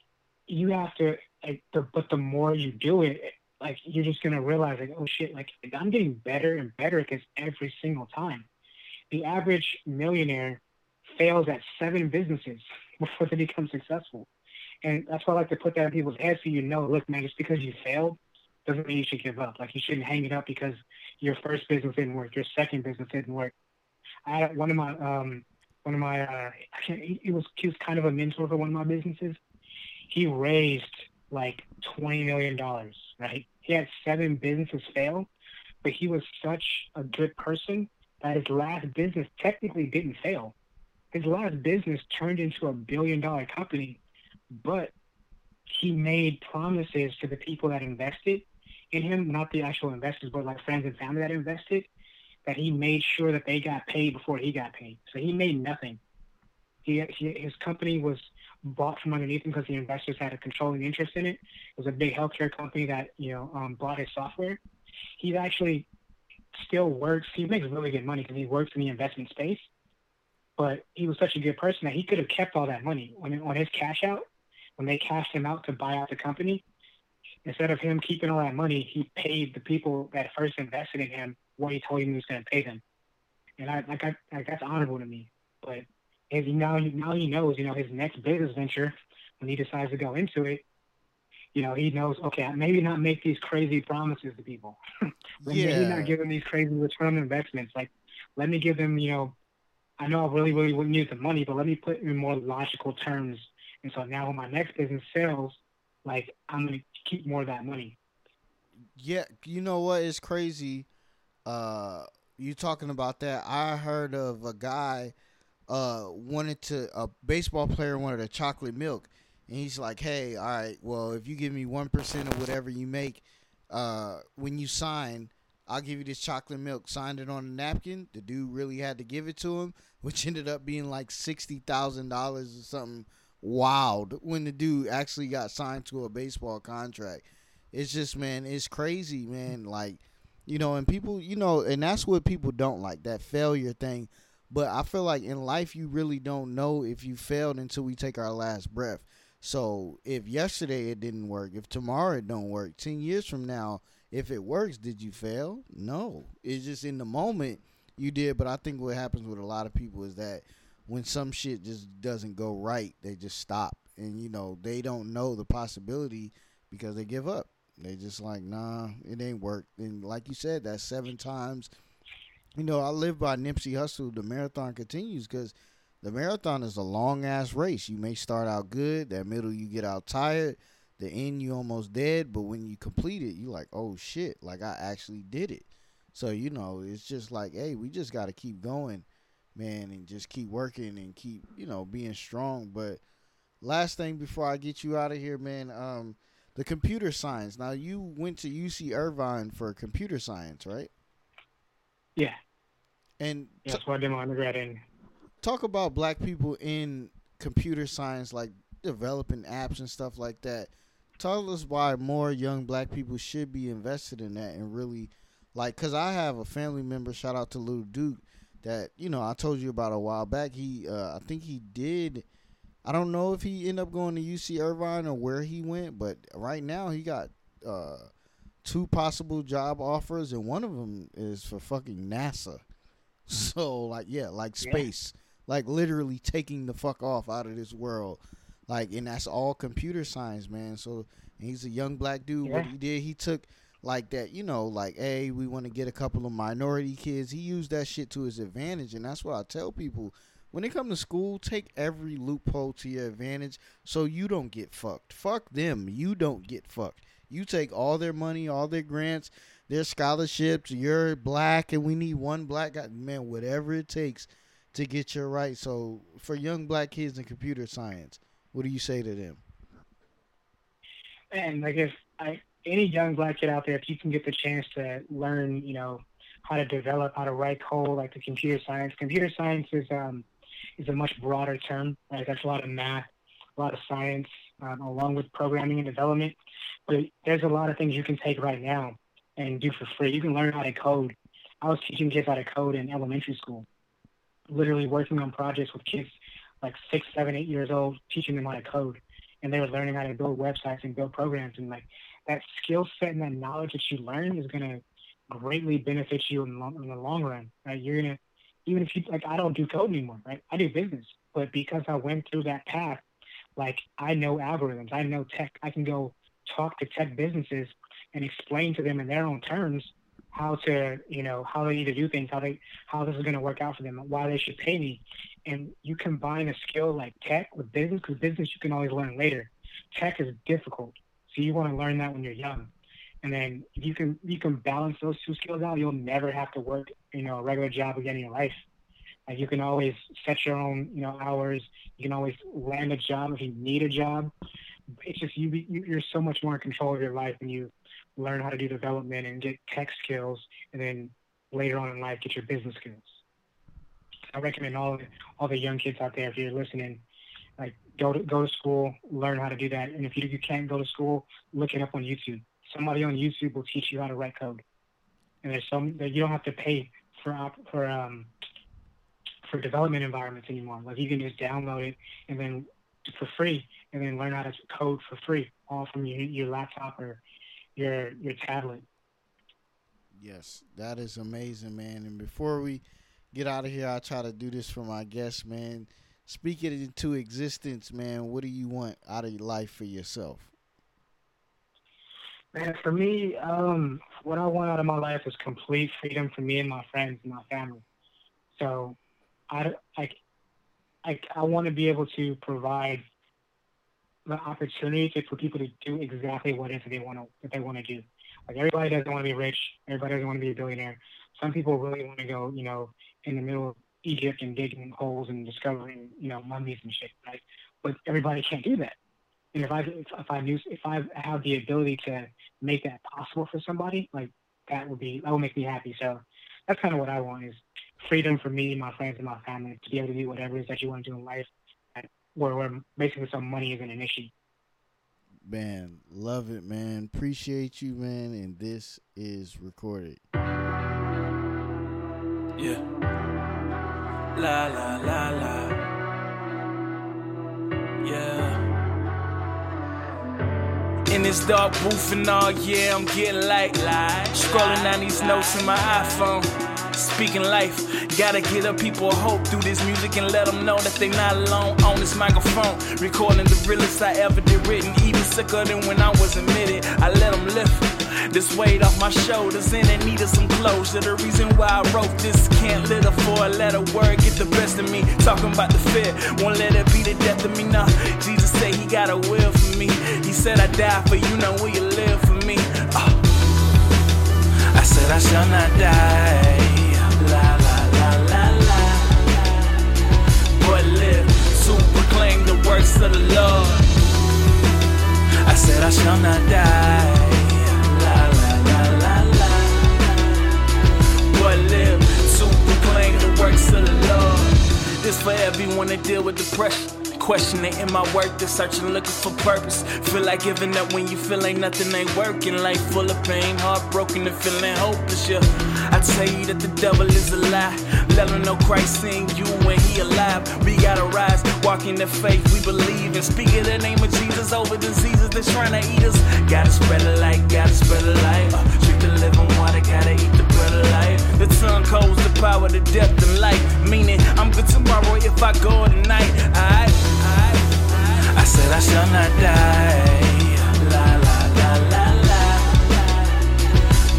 Speaker 5: you have to, like, the, but the more you do it, like you're just gonna realize, like, oh shit, like I'm getting better and better this every single time. The average millionaire fails at seven businesses [LAUGHS] before they become successful, and that's why I like to put that in people's heads so you know, look, man, just because you failed doesn't mean you should give up. Like you shouldn't hang it up because your first business didn't work, your second business didn't work. I one of my um one of my uh he was he was kind of a mentor for one of my businesses. He raised like twenty million dollars, right? He had seven businesses fail, but he was such a good person that his last business technically didn't fail. His last business turned into a billion dollar company, but he made promises to the people that invested in him, not the actual investors, but like friends and family that invested, that he made sure that they got paid before he got paid. So he made nothing. He, he his company was bought from underneath him because the investors had a controlling interest in it. It was a big healthcare company that you know um, bought his software. He actually still works. He makes really good money because he works in the investment space. But he was such a good person that he could have kept all that money when on his cash out. When they cashed him out to buy out the company, instead of him keeping all that money, he paid the people that first invested in him what he told him he was going to pay them. And I like I like that's honorable to me. But as he now now he knows, you know, his next business venture when he decides to go into it, you know, he knows, okay, maybe not make these crazy promises to people. [LAUGHS] maybe
Speaker 1: Yeah.
Speaker 5: not give them these crazy return on investments. Like, let me give them, you know, I know I really, really wouldn't use the money, but let me put it in more logical terms. And so now when my next business sells, like I'm gonna keep more of that money.
Speaker 1: Yeah, you know what is crazy? Uh, you talking about that? I heard of a guy uh wanted to a baseball player wanted a chocolate milk, and he's like, "Hey, all right, well, if you give me one percent of whatever you make, uh, when you sign, I'll give you this chocolate milk." Signed it on a napkin. The dude really had to give it to him, [LAUGHS] which ended up being like sixty thousand dollars or something wild. When the dude actually got signed to a baseball contract, it's just man, it's crazy, man. Like, you know, and people, you know, and that's what people don't like that failure thing. But I feel like in life, you really don't know if you failed until we take our last breath. So if yesterday it didn't work, if tomorrow it don't work, ten years from now, if it works, did you fail? No. It's just in the moment you did. But I think what happens with a lot of people is that when some shit just doesn't go right, they just stop. And you know, they don't know the possibility because they give up. They just like, nah, it ain't work. And like you said, that's seven times. You know, I live by Nipsey Hussle. The marathon continues because the marathon is a long ass race. You may start out good, that middle you get out tired, the end you almost dead, but when you complete it, you like, oh shit, like I actually did it. So you know, it's just like, hey, we just got to keep going, man, and just keep working and keep you know being strong. But last thing before I get you out of here, man, um, the computer science. Now you went to UC Irvine for computer science, right?
Speaker 5: Yeah.
Speaker 1: And
Speaker 5: yeah, that's what I did my undergrad in
Speaker 1: talk about black people in computer science, like developing apps and stuff like that. Tell us why more young black people should be invested in that and really, like, cause I have a family member. Shout out to Little Duke that you know I told you about a while back. He, uh, I think he did. I don't know if he ended up going to UC Irvine or where he went, but right now he got uh, two possible job offers, and one of them is for fucking NASA. [LAUGHS] So like, yeah, like space. Yeah like literally taking the fuck off out of this world. Like, and that's all computer science, man. So he's a young black dude. Yeah. What he did, he took like that, you know, like, hey, we want to get a couple of minority kids. He used that shit to his advantage, and that's what I tell people. When they come to school, take every loophole to your advantage so you don't get fucked. Fuck them. You don't get fucked. You take all their money, all their grants, their scholarships. You're black, and we need one black guy. Man, whatever it takes to get your right. So for young black kids in computer science, what do you say to them?
Speaker 5: And like if I, any young black kid out there, if you can get the chance to learn, you know, how to develop, how to write code, like the computer science. Computer science is um is a much broader term. Right, that's a lot of math, a lot of science, um, along with programming and development. But there's a lot of things you can take right now and do for free. You can learn how to code. I was teaching kids how to code in elementary school literally working on projects with kids like six, seven, eight years old, teaching them how to code. And they were learning how to build websites and build programs. And like that skill set and that knowledge that you learn is going to greatly benefit you in, in the long run. Right? You're going to, even if you, like, I don't do code anymore, right? I do business. But because I went through that path, like I know algorithms, I know tech, I can go talk to tech businesses and explain to them in their own terms how to, you know, how they need to do things, how they, how this is going to work out for them, why they should pay me. And you combine a skill like tech with business, because business you can always learn later. Tech is difficult, so you want to learn that when you're young. And then if you can you can balance those two skills out, you'll never have to work, you know, a regular job again in your life. Like you can always set your own, you know, hours. You can always land a job if you need a job. It's just you, you you're so much more in control of your life when you learn how to do development and get tech skills, and then later on in life get your business skills. I recommend all all the young kids out there, if you're listening, like go to go to school, learn how to do that, and if you, you can't go to school, look it up on YouTube. Somebody on YouTube will teach you how to write code, and there's some that you don't have to pay for for um for development environments anymore. Like you can just download it and then for free, and then learn how to code for free, all from your your laptop or your your tablet.
Speaker 1: Yes, that is amazing, man. And before we get out of here, I try to do this for my guests, man. Speak it into existence, man. What do you want out of life for yourself?
Speaker 5: Man, for me, um, what I want out of my life is complete freedom for me and my friends and my family. So, I, I, I, I want to be able to provide the opportunity for people to do exactly what it is they want to what they want to do. Like everybody doesn't want to be rich. Everybody doesn't want to be a billionaire. Some people really want to go, you know, in the middle of Egypt and digging holes and discovering, you know, mummies and shit, right? But everybody can't do that. And if I if, if I knew if I have the ability to make that possible for somebody, like that would be that would make me happy. So that's kind of what I want is freedom for me, my friends, and my family to be able to do whatever it is that you want to do in life, where where basically some money isn't an issue.
Speaker 1: Man, love it, man. Appreciate you, man. And this is recorded.
Speaker 6: Yeah. La la la la. In this dark booth and all, yeah, I'm getting light. Scrolling down these notes in my iPhone. Speaking life, gotta get up people hope through this music and let them know that they not alone on this microphone. Recording the realest I ever did written, even sicker than when I was admitted. I let them lift. This weight off my shoulders and it needed some closure. The reason why I wrote this can't let a four letter word get the best of me. Talking about the fear, won't let it be the death of me. Nah, Jesus said he got a will for me. He said I die for you, know will you live for me? Uh. I said I shall not die. La la la la la. But live to proclaim the works of the Lord. I said I shall not die. The the. This for everyone that deal with depression. Questioning in my work, they're searching, looking for purpose. Feel like giving up when you feel like nothing ain't working. Life full of pain, heartbroken and feeling hopeless. Yeah, I tell you that the devil is a lie. Let him know Christ in you when he alive. We gotta rise, walk in the faith we believe in. Speak in the name of Jesus over diseases that's trying to eat us. Gotta spread the light, gotta spread the light. Uh, the death and life. Meaning I'm good tomorrow if I go tonight. Alright, I said I shall not die. La la la la la.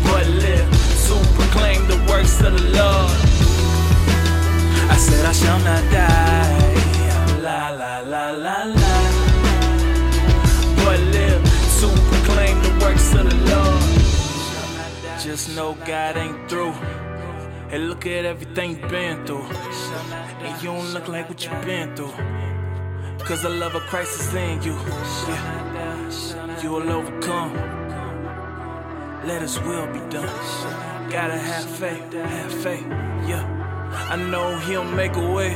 Speaker 6: But live to proclaim the works of the Lord. I said I shall not die. La la la la la. But live to proclaim the works of the Lord. Just know God ain't through. Hey, look at everything you've been through. And you don't look like what you've been through. Cause the love of Christ is in you. Yeah. You will overcome. Let his will be done. Gotta have faith, have faith, yeah. I know he'll make a way.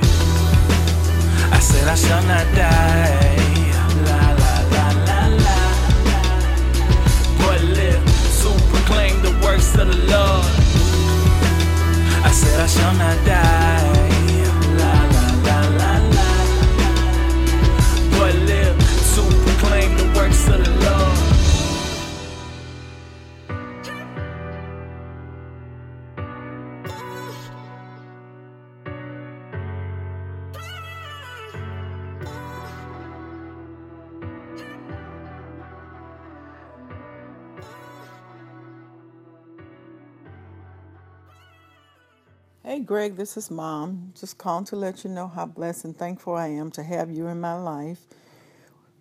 Speaker 6: I said I shall not die. La la la la la. But live to proclaim the works of the Lord. I said I shall not die.
Speaker 7: Greg, this is Mom. Just calling to let you know how blessed and thankful I am to have you in my life.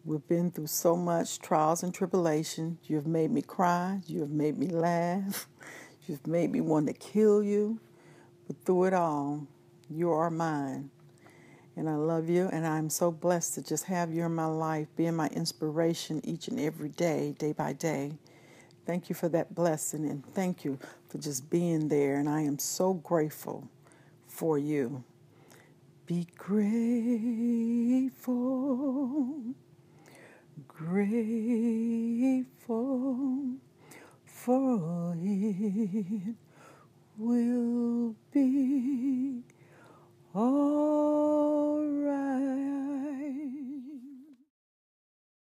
Speaker 7: We've been through so much trials and tribulation. You have made me cry. You have made me laugh. [LAUGHS] You've made me want to kill you. But through it all, you are mine. And I love you, and I'm so blessed to just have you in my life, being my inspiration each and every day, day by day. Thank you for that blessing, and thank you for just being there. And I am so grateful for you. Be grateful, grateful for it will be all right.